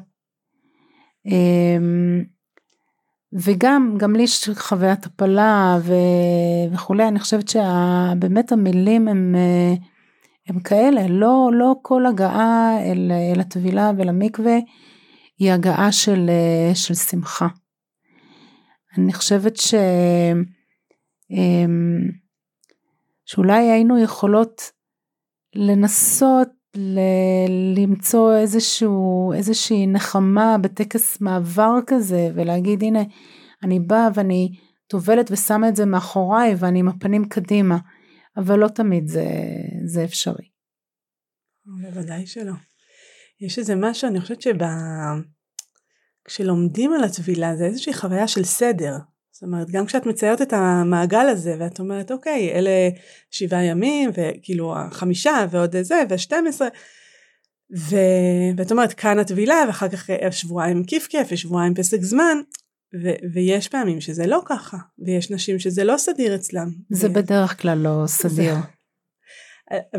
וגם, גם לי יש חוויית הפלה ו... וכולי, אני חושבת שבאמת המילים הם, הם כאלה, לא, לא כל הגעה אל, אל הטבילה ולמקווה היא הגעה של, של שמחה. אני חושבת ש... אמ, שאולי היינו יכולות לנסות ל... למצוא איזשהו, איזושהי נחמה בטקס מעבר כזה ולהגיד הנה אני באה ואני טובלת ושמה את זה מאחוריי ואני עם הפנים קדימה אבל לא תמיד זה, זה אפשרי. בוודאי שלא. יש איזה משהו אני חושבת שב... כשלומדים על הטבילה זה איזושהי חוויה של סדר זאת אומרת, גם כשאת מציירת את המעגל הזה, ואת אומרת, אוקיי, אלה שבעה ימים, וכאילו החמישה, ועוד זה, ושתים עשרה, ו... ואת אומרת, כאן הטבילה, ואחר כך שבועיים כיף כיף, ושבועיים פסק זמן, ו- ויש פעמים שזה לא ככה, ויש נשים שזה לא סדיר אצלם. זה ו... בדרך כלל לא סדיר.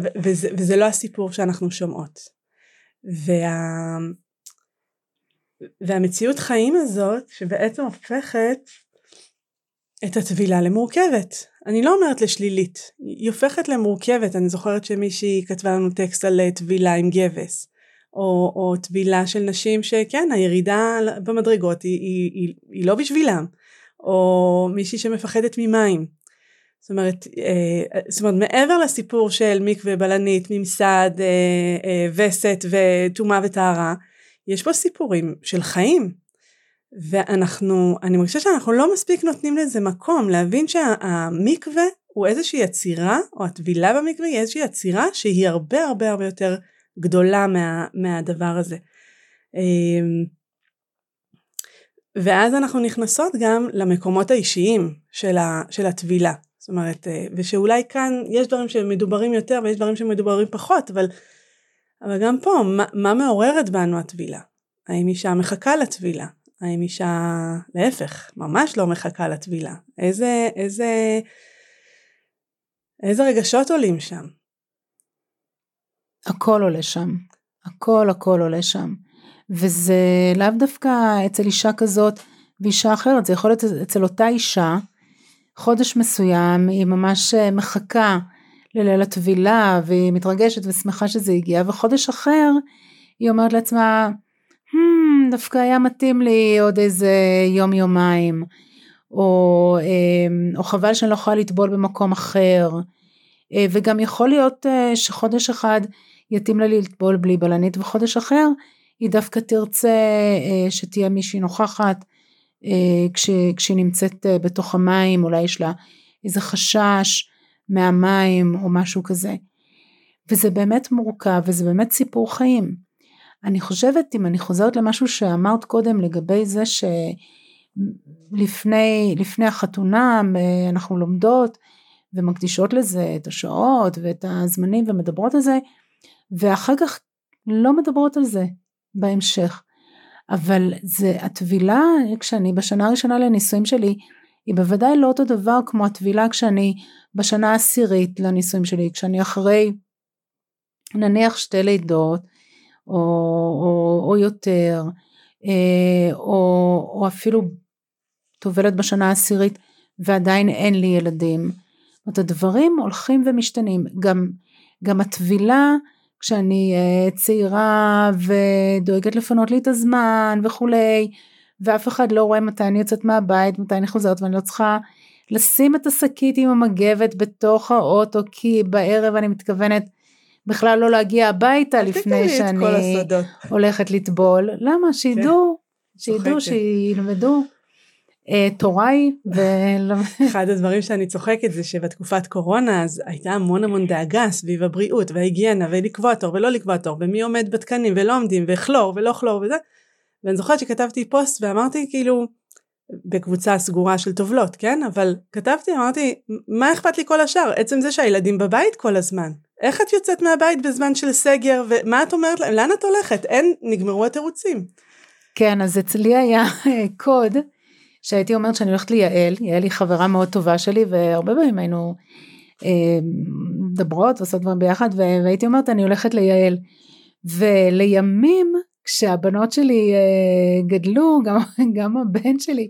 ו- וזה, וזה לא הסיפור שאנחנו שומעות. וה... והמציאות חיים הזאת, שבעצם הופכת את הטבילה למורכבת. אני לא אומרת לשלילית, היא הופכת למורכבת. אני זוכרת שמישהי כתבה לנו טקסט על טבילה עם גבס, או, או טבילה של נשים שכן, הירידה במדרגות היא, היא, היא, היא לא בשבילם, או מישהי שמפחדת ממים. זאת אומרת, אה, זאת אומרת, מעבר לסיפור של מקווה בלנית, ממסד, אה, אה, וסת וטומאה וטהרה, יש פה סיפורים של חיים. ואנחנו, אני מרגישה שאנחנו לא מספיק נותנים לזה מקום, להבין שהמקווה הוא איזושהי יצירה, או הטבילה במקווה היא איזושהי יצירה שהיא הרבה הרבה הרבה יותר גדולה מה, מהדבר הזה. אמ, ואז אנחנו נכנסות גם למקומות האישיים של, ה, של הטבילה. זאת אומרת, אה, ושאולי כאן יש דברים שמדוברים יותר ויש דברים שמדוברים פחות, אבל, אבל גם פה, מה, מה מעוררת בנו הטבילה? האם אישה מחכה לטבילה? האם אישה, להפך, ממש לא מחכה לטבילה? איזה, איזה, איזה רגשות עולים שם? הכל עולה שם. הכל הכל עולה שם. וזה לאו דווקא אצל אישה כזאת ואישה אחרת, זה יכול להיות אצל אותה אישה, חודש מסוים היא ממש אה, מחכה לליל הטבילה והיא מתרגשת ושמחה שזה הגיע, וחודש אחר היא אומרת לעצמה, דווקא היה מתאים לי עוד איזה יום יומיים, או, אה, או חבל שאני לא יכולה לטבול במקום אחר, אה, וגם יכול להיות שחודש אחד יתאים לה לטבול בלי בלנית וחודש אחר היא דווקא תרצה שתהיה מישהי נוכחת אה, כש, כשהיא נמצאת אה, בתוך המים, אולי יש לה איזה חשש מהמים או משהו כזה. וזה באמת מורכב וזה באמת סיפור חיים. אני חושבת, אם אני חוזרת למשהו שאמרת קודם לגבי זה שלפני לפני החתונה אנחנו לומדות ומקדישות לזה את השעות ואת הזמנים ומדברות על זה, ואחר כך לא מדברות על זה בהמשך. אבל זה הטבילה כשאני בשנה הראשונה לנישואים שלי היא בוודאי לא אותו דבר כמו הטבילה כשאני בשנה העשירית לנישואים שלי כשאני אחרי נניח שתי לידות או, או, או יותר אה, או, או אפילו טובלת בשנה העשירית ועדיין אין לי ילדים. זאת אומרת הדברים הולכים ומשתנים גם, גם הטבילה כשאני uh, צעירה ודואגת לפנות לי את הזמן וכולי ואף אחד לא רואה מתי אני יוצאת מהבית מתי אני חוזרת ואני לא צריכה לשים את השקית עם המגבת בתוך האוטו כי בערב אני מתכוונת בכלל לא להגיע הביתה לפני שאני הולכת לטבול. למה? כן. שידעו שידעו שילמדו אה, תורה היא. אחד הדברים שאני צוחקת זה שבתקופת קורונה אז הייתה המון המון דאגה סביב הבריאות וההיגיינה ולקבוע תור ולא לקבוע תור ומי עומד בתקנים ולא עומדים וכלור ולא כלור וזה. ואני זוכרת שכתבתי פוסט ואמרתי כאילו בקבוצה סגורה של טובלות כן? אבל כתבתי אמרתי מה אכפת לי כל השאר? עצם זה שהילדים בבית כל הזמן איך את יוצאת מהבית בזמן של סגר? ומה את אומרת להם לאן את הולכת? אין נגמרו התירוצים. כן אז אצלי היה קוד שהייתי אומרת שאני הולכת ליעל, יעל היא חברה מאוד טובה שלי והרבה פעמים היינו אה, מדברות ועושות דברים ביחד והייתי אומרת אני הולכת ליעל. ולימים כשהבנות שלי אה, גדלו גם, גם הבן שלי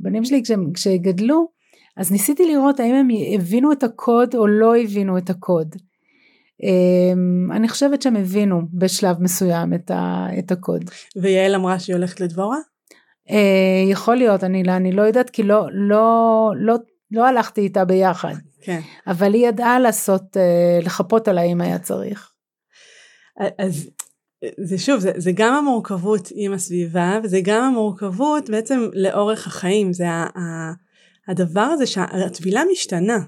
הבנים שלי כשהם, כשגדלו אז ניסיתי לראות האם הם הבינו את הקוד או לא הבינו את הקוד. אה, אני חושבת שהם הבינו בשלב מסוים את, ה, את הקוד. ויעל אמרה שהיא הולכת לדבורה? אה, יכול להיות, אני, אני לא יודעת כי לא, לא, לא, לא הלכתי איתה ביחד. כן. אבל היא ידעה לעשות, אה, לחפות עליי אם היה צריך. אז זה שוב, זה, זה גם המורכבות עם הסביבה וזה גם המורכבות בעצם לאורך החיים, זה ה, ה, הדבר הזה שהטבילה משתנה.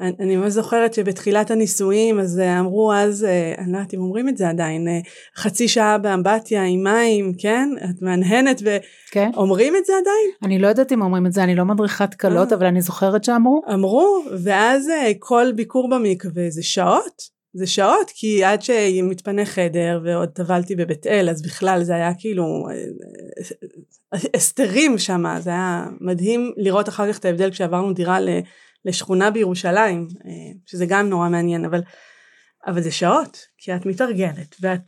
אני, אני ממש זוכרת שבתחילת הנישואים אז אה, אמרו אז, אה, אני לא יודעת אם אומרים את זה עדיין, אה, חצי שעה באמבטיה עם מים, כן? את מהנהנת ואומרים כן. את זה עדיין? אני לא יודעת אם אומרים את זה, אני לא מדריכת קלות, אבל אני זוכרת שאמרו. אמרו, ואז כל ביקור במקווה זה שעות. זה שעות כי עד שמתפנה חדר ועוד טבלתי בבית אל אז בכלל זה היה כאילו הסתרים שם זה היה מדהים לראות אחר כך את ההבדל כשעברנו דירה לשכונה בירושלים, אה, שזה גם נורא מעניין, אבל, אבל זה שעות, כי את מתארגנת, ואת,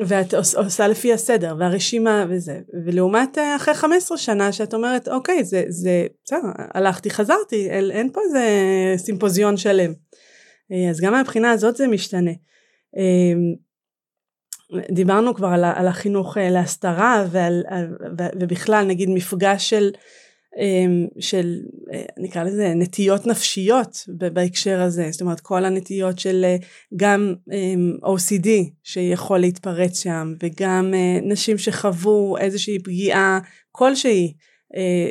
ואת עושה לפי הסדר, והרשימה וזה, ולעומת אה, אחרי 15 שנה שאת אומרת, אוקיי, זה, זה, בסדר, הלכתי, חזרתי, אין, אין פה איזה סימפוזיון שלם. אה, אז גם מהבחינה הזאת זה משתנה. דיברנו כבר על, על החינוך להסתרה ועל, ובכלל נגיד מפגש של אמ, של אה, נקרא לזה נטיות נפשיות בהקשר הזה זאת אומרת כל הנטיות של אה, גם אמ, OCD שיכול להתפרץ שם וגם אה, נשים שחוו איזושהי פגיעה כלשהי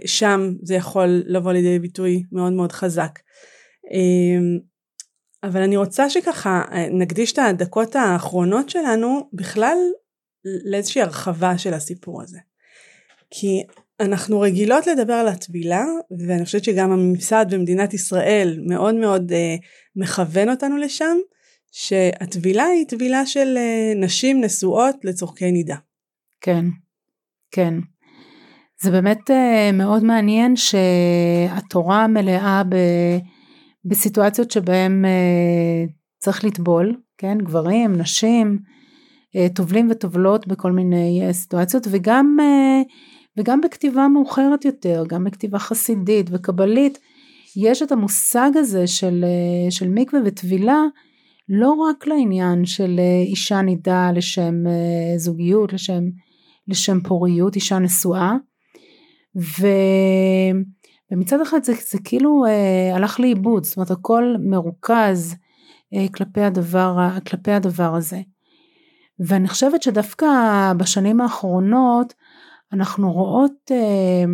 שם זה יכול לבוא לידי ביטוי מאוד מאוד חזק. אמ, אבל אני רוצה שככה נקדיש את הדקות האחרונות שלנו בכלל לאיזושהי הרחבה של הסיפור הזה. כי אנחנו רגילות לדבר על הטבילה ואני חושבת שגם הממסד במדינת ישראל מאוד מאוד אה, מכוון אותנו לשם שהטבילה היא טבילה של אה, נשים נשואות לצורכי נידה. כן, כן. זה באמת אה, מאוד מעניין שהתורה מלאה ב, בסיטואציות שבהן אה, צריך לטבול, כן, גברים, נשים, אה, טובלים וטובלות בכל מיני אה, סיטואציות וגם אה, וגם בכתיבה מאוחרת יותר, גם בכתיבה חסידית וקבלית, יש את המושג הזה של, אה, של מקווה וטבילה, לא רק לעניין של אה, אישה נידה לשם אה, זוגיות, לשם, לשם פוריות, אישה נשואה, ו, ומצד אחד זה, זה כאילו אה, הלך לאיבוד, זאת אומרת הכל מרוכז אה, כלפי, הדבר, כלפי הדבר הזה. ואני חושבת שדווקא בשנים האחרונות אנחנו רואות אה,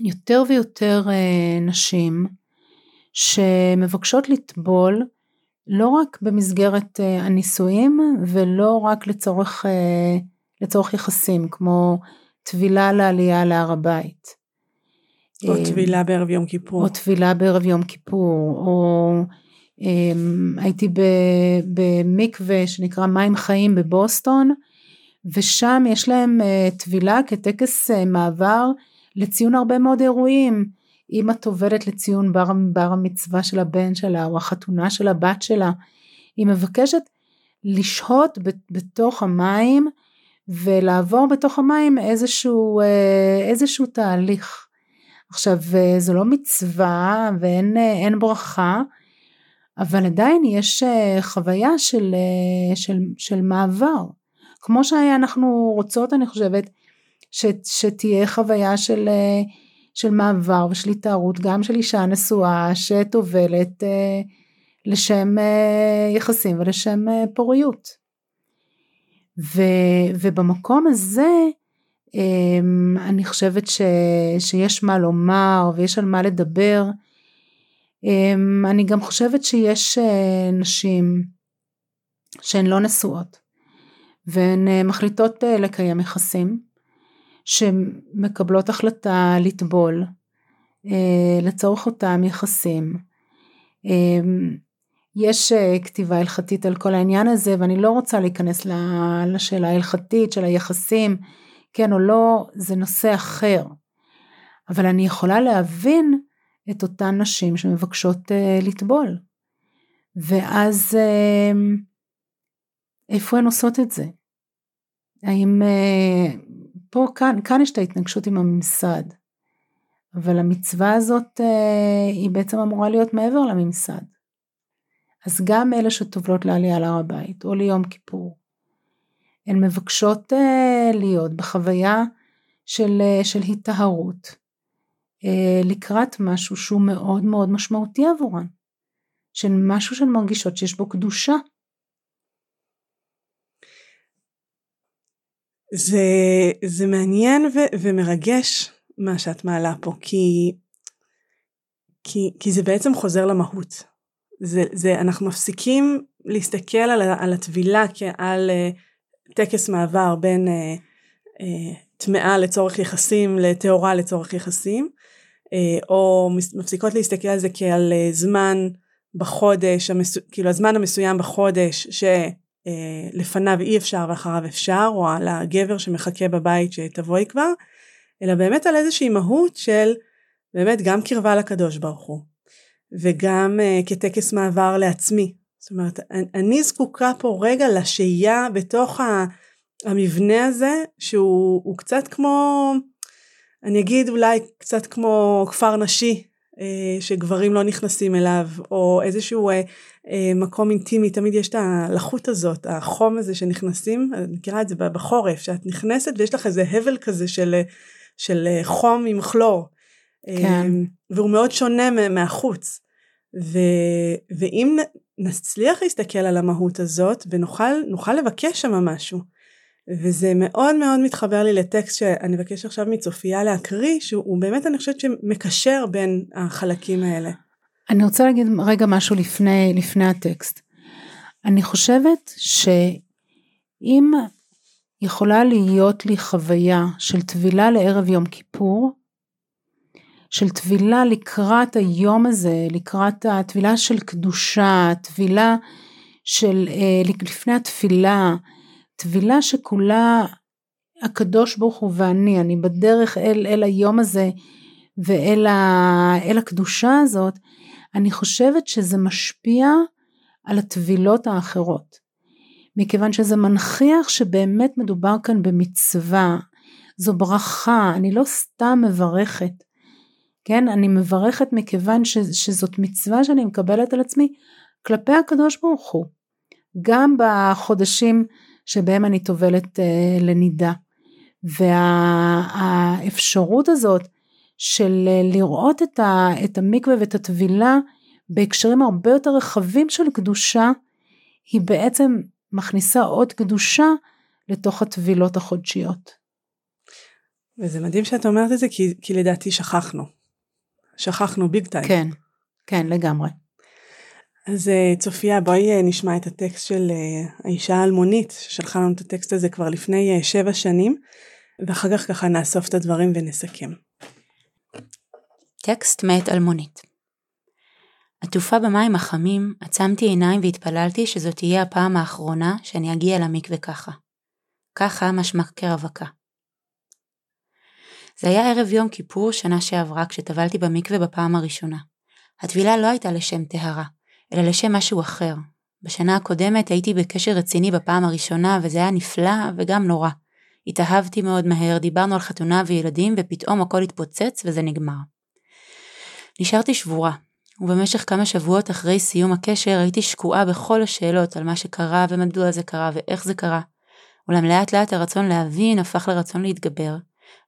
יותר ויותר אה, נשים שמבקשות לטבול לא רק במסגרת אה, הנישואים ולא רק לצורך, לצורך יחסים כמו טבילה לעלייה להר הבית. או טבילה בערב יום כיפור. או טבילה בערב יום כיפור, או הייתי במקווה שנקרא מים חיים בבוסטון, ושם יש להם uh, טבילה כטקס uh, מעבר לציון הרבה מאוד אירועים. אמא טובלת לציון בר, בר המצווה של הבן שלה או החתונה של הבת שלה. היא מבקשת לשהות בתוך המים ולעבור בתוך המים איזשהו, uh, איזשהו תהליך. עכשיו זו לא מצווה ואין ברכה, אבל עדיין יש חוויה של, של, של מעבר. כמו שאנחנו רוצות אני חושבת ש, שתהיה חוויה של, אה, של מעבר ושל התארות גם של אישה נשואה שטובלת אה, לשם אה, יחסים ולשם פוריות. ו, ובמקום הזה אמ, אני חושבת ש, שיש מה לומר ויש על מה לדבר. אמ, אני גם חושבת שיש נשים שהן לא נשואות והן אה, מחליטות אה, לקיים יחסים שמקבלות החלטה לטבול אה, לצורך אותם יחסים. יש כתיבה הלכתית על כל העניין הזה ואני לא רוצה להיכנס לשאלה ההלכתית של היחסים כן או לא זה נושא אחר אבל אני יכולה להבין את אותן נשים שמבקשות לטבול ואז איפה הן עושות את זה? האם אה, פה כאן, כאן יש את ההתנגשות עם הממסד, אבל המצווה הזאת אה, היא בעצם אמורה להיות מעבר לממסד. אז גם אלה שטובלות לעלייה להר הבית או ליום כיפור, הן מבקשות אה, להיות בחוויה של, של היטהרות לקראת משהו שהוא מאוד מאוד משמעותי עבורן, של משהו שהן מרגישות שיש בו קדושה. זה, זה מעניין ו, ומרגש מה שאת מעלה פה, כי, כי, כי זה בעצם חוזר למהות. זה, זה, אנחנו מפסיקים להסתכל על, על הטבילה כעל uh, טקס מעבר בין uh, uh, טמאה לצורך יחסים לטהורה לצורך יחסים, uh, או מפסיקות להסתכל על זה כעל uh, זמן בחודש, המסו, כאילו הזמן המסוים בחודש ש... אה, לפניו אי אפשר ואחריו אפשר, או על הגבר שמחכה בבית שתבואי כבר, אלא באמת על איזושהי מהות של באמת גם קרבה לקדוש ברוך הוא, וגם אה, כטקס מעבר לעצמי. זאת אומרת, אני זקוקה פה רגע לשהייה בתוך המבנה הזה, שהוא קצת כמו, אני אגיד אולי קצת כמו כפר נשי, שגברים לא נכנסים אליו, או איזשהו אה, אה, מקום אינטימי, תמיד יש את הלחות הזאת, החום הזה שנכנסים, אני מכירה את זה בחורף, שאת נכנסת ויש לך איזה הבל כזה של, של חום עם כלור. כן. והוא מאוד שונה מהחוץ. ו, ואם נצליח להסתכל על המהות הזאת ונוכל לבקש שם משהו. וזה מאוד מאוד מתחבר לי לטקסט שאני אבקש עכשיו מצופיה להקריא, שהוא באמת אני חושבת שמקשר בין החלקים האלה. אני רוצה להגיד רגע משהו לפני, לפני הטקסט. אני חושבת שאם יכולה להיות לי חוויה של טבילה לערב יום כיפור, של טבילה לקראת היום הזה, לקראת הטבילה של קדושה, טבילה של אה, לפני התפילה, טבילה שכולה הקדוש ברוך הוא ואני, אני בדרך אל, אל היום הזה ואל ה, אל הקדושה הזאת, אני חושבת שזה משפיע על הטבילות האחרות. מכיוון שזה מנכיח שבאמת מדובר כאן במצווה, זו ברכה, אני לא סתם מברכת, כן, אני מברכת מכיוון ש, שזאת מצווה שאני מקבלת על עצמי כלפי הקדוש ברוך הוא, גם בחודשים שבהם אני טובלת אה, לנידה. והאפשרות הזאת של אה, לראות את, ה, את המקווה ואת הטבילה בהקשרים הרבה יותר רחבים של קדושה, היא בעצם מכניסה עוד קדושה לתוך הטבילות החודשיות. וזה מדהים שאת אומרת את זה כי, כי לדעתי שכחנו. שכחנו ביג טיים. כן, כן לגמרי. אז אה, צופיה בואי אה, נשמע את הטקסט של האישה האלמונית ששלחה לנו את הטקסט הזה כבר לפני שבע שנים ואחר כך ככה נאסוף את הדברים ונסכם. טקסט מאת אלמונית עטופה במים החמים, עצמתי עיניים והתפללתי שזאת תהיה הפעם האחרונה שאני אגיע למקווה ככה. ככה משמע כרווקה. זה היה ערב יום כיפור שנה שעברה כשטבלתי במקווה בפעם הראשונה. הטבילה לא הייתה לשם טהרה, אלא לשם משהו אחר. בשנה הקודמת הייתי בקשר רציני בפעם הראשונה וזה היה נפלא וגם נורא. התאהבתי מאוד מהר, דיברנו על חתונה וילדים ופתאום הכל התפוצץ וזה נגמר. נשארתי שבורה, ובמשך כמה שבועות אחרי סיום הקשר הייתי שקועה בכל השאלות על מה שקרה ומדוע זה קרה ואיך זה קרה. אולם לאט לאט הרצון להבין הפך לרצון להתגבר,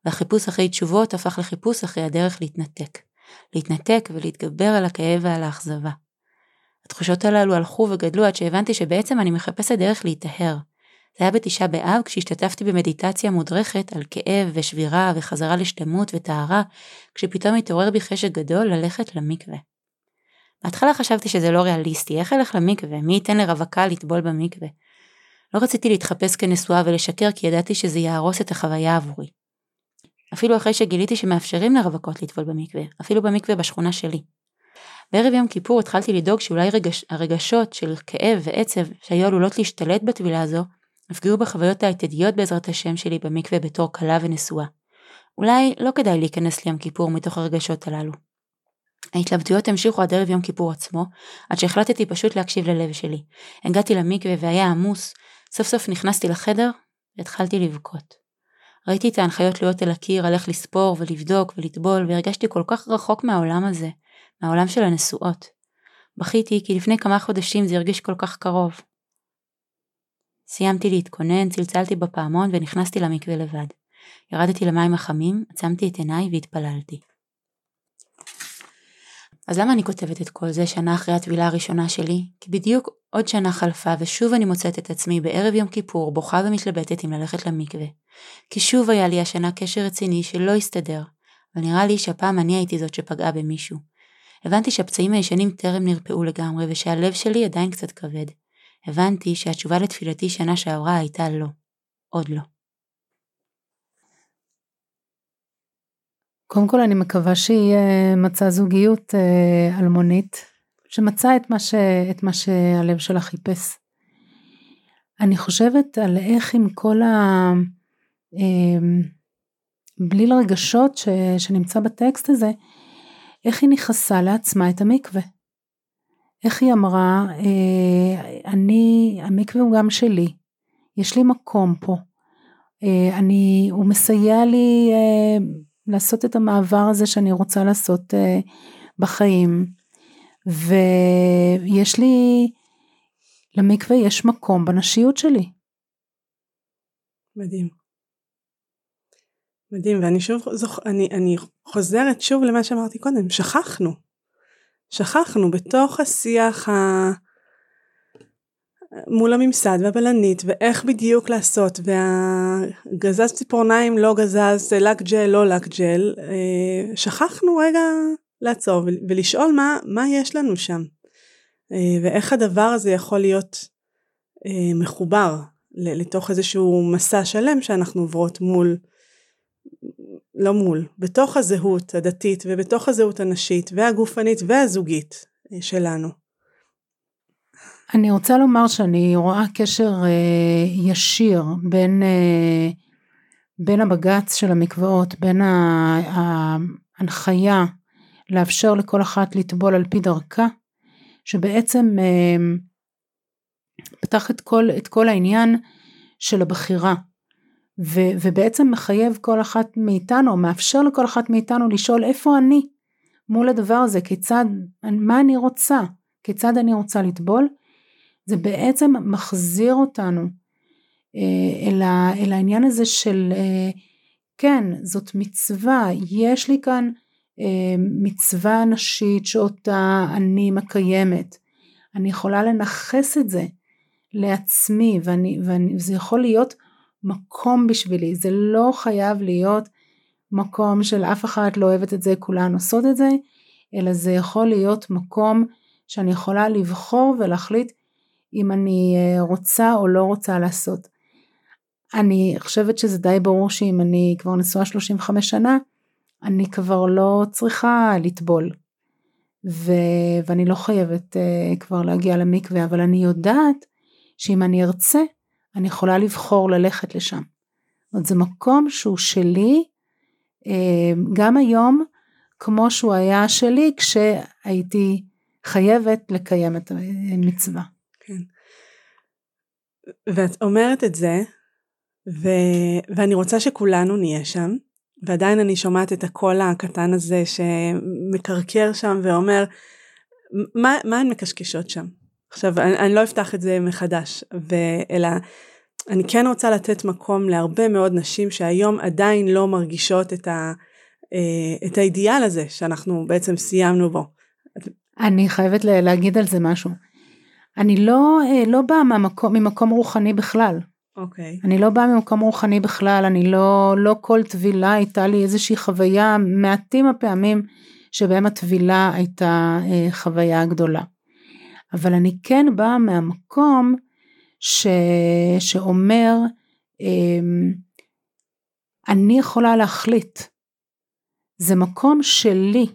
והחיפוש אחרי תשובות הפך לחיפוש אחרי הדרך להתנתק. להתנתק ולהתגבר על הכאב ועל האכזבה. התחושות הללו הלכו וגדלו עד שהבנתי שבעצם אני מחפשת דרך להיטהר, זה היה בתשעה באב כשהשתתפתי במדיטציה מודרכת על כאב ושבירה וחזרה לשלמות וטהרה, כשפתאום התעורר בי חשק גדול ללכת למקווה. בהתחלה חשבתי שזה לא ריאליסטי, איך אלך למקווה? מי ייתן לרווקה לטבול במקווה? לא רציתי להתחפש כנשואה ולשקר כי ידעתי שזה יהרוס את החוויה עבורי. אפילו אחרי שגיליתי שמאפשרים לרווקות לטבול במקווה, אפילו במקווה בשכונה שלי. בערב יום כיפור התחלתי לדאוג שאולי רגש, הרגשות של כאב ועצב שהיו עלולות להשתלט בטבילה הזו, נפגעו בחוויות העתידיות בעזרת השם שלי במקווה בתור כלה ונשואה. אולי לא כדאי להיכנס ליום כיפור מתוך הרגשות הללו. ההתלבטויות המשיכו עד ערב יום כיפור עצמו, עד שהחלטתי פשוט להקשיב ללב שלי. הגעתי למקווה והיה עמוס, סוף סוף נכנסתי לחדר והתחלתי לבכות. ראיתי את ההנחיות להיות אל הקיר על איך לספור ולבדוק ולטבול והרגשתי כל כך רחוק מהעולם הזה, מהעולם של הנשואות. בכיתי כי לפני כמה חודשים זה הרגיש כל כך קרוב. סיימתי להתכונן, צלצלתי בפעמון ונכנסתי למקווה לבד. ירדתי למים החמים, עצמתי את עיניי והתפללתי. אז למה אני כותבת את כל זה שנה אחרי הטבילה הראשונה שלי? כי בדיוק עוד שנה חלפה ושוב אני מוצאת את עצמי בערב יום כיפור בוכה ומתלבטת אם ללכת למקווה. כי שוב היה לי השנה קשר רציני שלא הסתדר, אבל נראה לי שהפעם אני הייתי זאת שפגעה במישהו. הבנתי שהפצעים הישנים טרם נרפאו לגמרי ושהלב שלי עדיין קצת כבד. הבנתי שהתשובה לתפילתי שנה שעברה הייתה לא. עוד לא. קודם כל אני מקווה שהיא אה, מצאה זוגיות אה, אלמונית, שמצאה את ש... את מה שהלב שלה חיפש. אני חושבת על איך עם כל ה... אמ, בליל הרגשות ש... שנמצא בטקסט הזה, איך היא נכנסה לעצמה את המקווה. איך היא אמרה, אה, אני, המקווה הוא גם שלי, יש לי מקום פה, אה, אני, הוא מסייע לי אה, לעשות את המעבר הזה שאני רוצה לעשות בחיים, ויש לי, למקווה יש מקום בנשיות שלי. מדהים. מדהים, ואני שוב, זוכ... אני, אני חוזרת שוב למה שאמרתי קודם, שכחנו. שכחנו בתוך השיח ה... מול הממסד והבלנית ואיך בדיוק לעשות והגזז ציפורניים לא גזז לק ג'ל לא לק ג'ל אה, שכחנו רגע לעצור ולשאול מה, מה יש לנו שם אה, ואיך הדבר הזה יכול להיות אה, מחובר לתוך איזשהו מסע שלם שאנחנו עוברות מול, לא מול, בתוך הזהות הדתית ובתוך הזהות הנשית והגופנית והזוגית אה, שלנו. אני רוצה לומר שאני רואה קשר אה, ישיר בין, אה, בין הבג"ץ של המקוואות, בין ההנחיה לאפשר לכל אחת לטבול על פי דרכה, שבעצם אה, פתח את כל, את כל העניין של הבחירה, ו, ובעצם מחייב כל אחת מאיתנו, מאפשר לכל אחת מאיתנו לשאול איפה אני? מול הדבר הזה, כיצד, מה אני רוצה, כיצד אני רוצה לטבול, זה בעצם מחזיר אותנו אה, אל, ה, אל העניין הזה של אה, כן, זאת מצווה, יש לי כאן אה, מצווה נשית שאותה אני מקיימת. אני יכולה לנכס את זה לעצמי ואני, ואני, וזה יכול להיות מקום בשבילי, זה לא חייב להיות מקום של אף אחת לא אוהבת את זה, כולן עושות את זה, אלא זה יכול להיות מקום שאני יכולה לבחור ולהחליט אם אני אה, רוצה או לא רוצה לעשות. אני חושבת שזה די ברור שאם אני כבר נשואה 35 שנה, אני כבר לא צריכה לטבול. ו... ואני לא חייבת uh, כבר להגיע למקווה, אבל אני יודעת שאם אני ארצה, אני יכולה לבחור ללכת לשם. זאת אומרת, זה מקום שהוא שלי, uh, גם היום, כמו שהוא היה שלי כשהייתי חייבת לקיים את המצווה. כן. ואת אומרת את זה, ו... ואני רוצה שכולנו נהיה שם, ועדיין אני שומעת את הקול הקטן הזה שמקרקר שם ואומר, מה, מה הן מקשקשות שם? עכשיו, אני, אני לא אפתח את זה מחדש, אלא אני כן רוצה לתת מקום להרבה מאוד נשים שהיום עדיין לא מרגישות את, ה, אה, את האידיאל הזה שאנחנו בעצם סיימנו בו. אני חייבת להגיד על זה משהו. אני לא, אה, לא באה ממקום, ממקום רוחני בכלל. אוקיי. Okay. אני לא באה ממקום רוחני בכלל, אני לא, לא כל טבילה הייתה לי איזושהי חוויה, מעטים הפעמים שבהם הטבילה הייתה אה, חוויה גדולה. אבל אני כן באה מהמקום ש, שאומר, אה, אני יכולה להחליט. זה מקום שלי,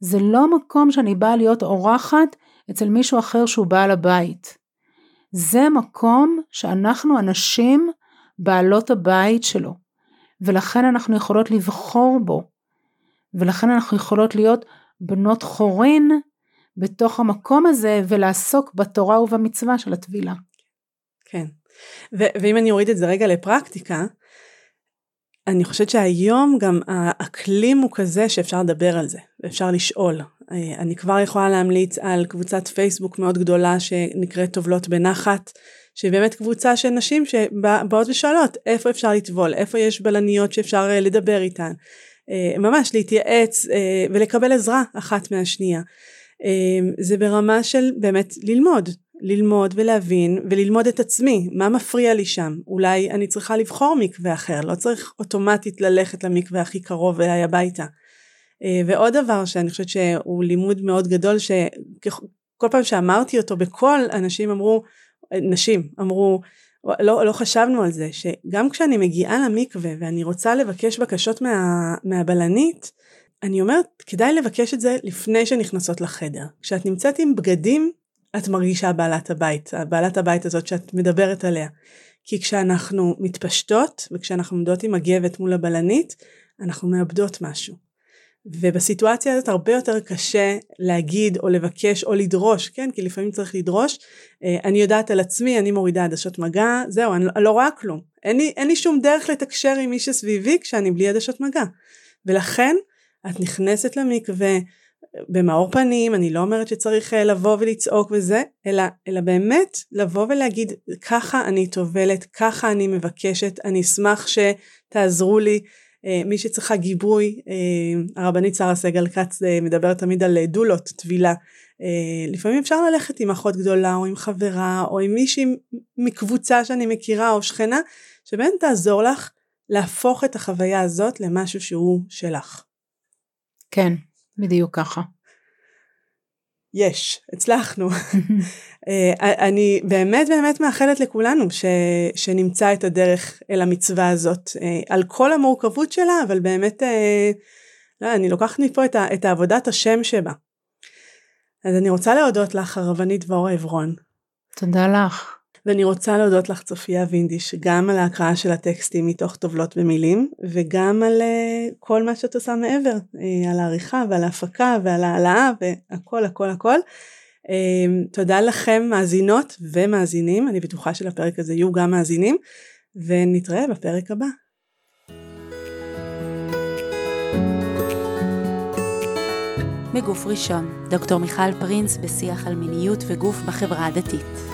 זה לא מקום שאני באה להיות אורחת אצל מישהו אחר שהוא בעל הבית. זה מקום שאנחנו הנשים בעלות הבית שלו, ולכן אנחנו יכולות לבחור בו, ולכן אנחנו יכולות להיות בנות חורין בתוך המקום הזה ולעסוק בתורה ובמצווה של הטבילה. כן, ו- ואם אני אוריד את זה רגע לפרקטיקה, אני חושבת שהיום גם האקלים הוא כזה שאפשר לדבר על זה, ואפשר לשאול. אני כבר יכולה להמליץ על קבוצת פייסבוק מאוד גדולה שנקראת טובלות בנחת, שהיא באמת קבוצה של נשים שבאות ושואלות איפה אפשר לטבול, איפה יש בלניות שאפשר אה, לדבר איתן, אה, ממש להתייעץ אה, ולקבל עזרה אחת מהשנייה. זה ברמה של באמת ללמוד, ללמוד ולהבין וללמוד את עצמי, מה מפריע לי שם, אולי אני צריכה לבחור מקווה אחר, לא צריך אוטומטית ללכת למקווה הכי קרוב אליי הביתה. אה, ועוד דבר שאני חושבת שהוא לימוד מאוד גדול שכל פעם שאמרתי אותו בקול אנשים אמרו, נשים אמרו לא, לא חשבנו על זה שגם כשאני מגיעה למקווה ואני רוצה לבקש בקשות מה, מהבלנית אני אומרת כדאי לבקש את זה לפני שנכנסות לחדר כשאת נמצאת עם בגדים את מרגישה בעלת הבית בעלת הבית הזאת שאת מדברת עליה כי כשאנחנו מתפשטות וכשאנחנו עומדות עם מגבת מול הבלנית אנחנו מאבדות משהו ובסיטואציה הזאת הרבה יותר קשה להגיד או לבקש או לדרוש, כן? כי לפעמים צריך לדרוש. אה, אני יודעת על עצמי, אני מורידה עדשות מגע, זהו, אני, אני לא רואה כלום. אין לי, אין לי שום דרך לתקשר עם מי שסביבי כשאני בלי עדשות מגע. ולכן את נכנסת למקווה במאור פנים, אני לא אומרת שצריך אה, לבוא ולצעוק וזה, אלא, אלא באמת לבוא ולהגיד ככה אני טובלת, ככה אני מבקשת, אני אשמח שתעזרו לי. אה, מי שצריכה גיבוי, אה, הרבנית שרה סגל כץ מדברת תמיד על דולות, טבילה. לפעמים אפשר ללכת עם אחות גדולה או עם חברה או עם מישהי מקבוצה שאני מכירה או שכנה, שבאמת תעזור לך להפוך את החוויה הזאת למשהו שהוא שלך. כן, בדיוק ככה. יש, הצלחנו. אה, אני באמת באמת מאחלת לכולנו ש, שנמצא את הדרך אל המצווה הזאת, אה, על כל המורכבות שלה, אבל באמת, אה, לא, אני לוקחת מפה את, את העבודת השם שבה. אז אני רוצה להודות לך, הרבנית דבורה עברון. תודה לך. ואני רוצה להודות לך צופיה וינדיש גם על ההקראה של הטקסטים מתוך טובלות ומילים וגם על uh, כל מה שאת עושה מעבר, uh, על העריכה ועל ההפקה ועל העלאה והכל הכל הכל. Uh, תודה לכם מאזינות ומאזינים, אני בטוחה שלפרק הזה יהיו גם מאזינים ונתראה בפרק הבא. בגוף ראשון, דוקטור מיכל פרינס בשיח על מיניות וגוף בחברה הדתית.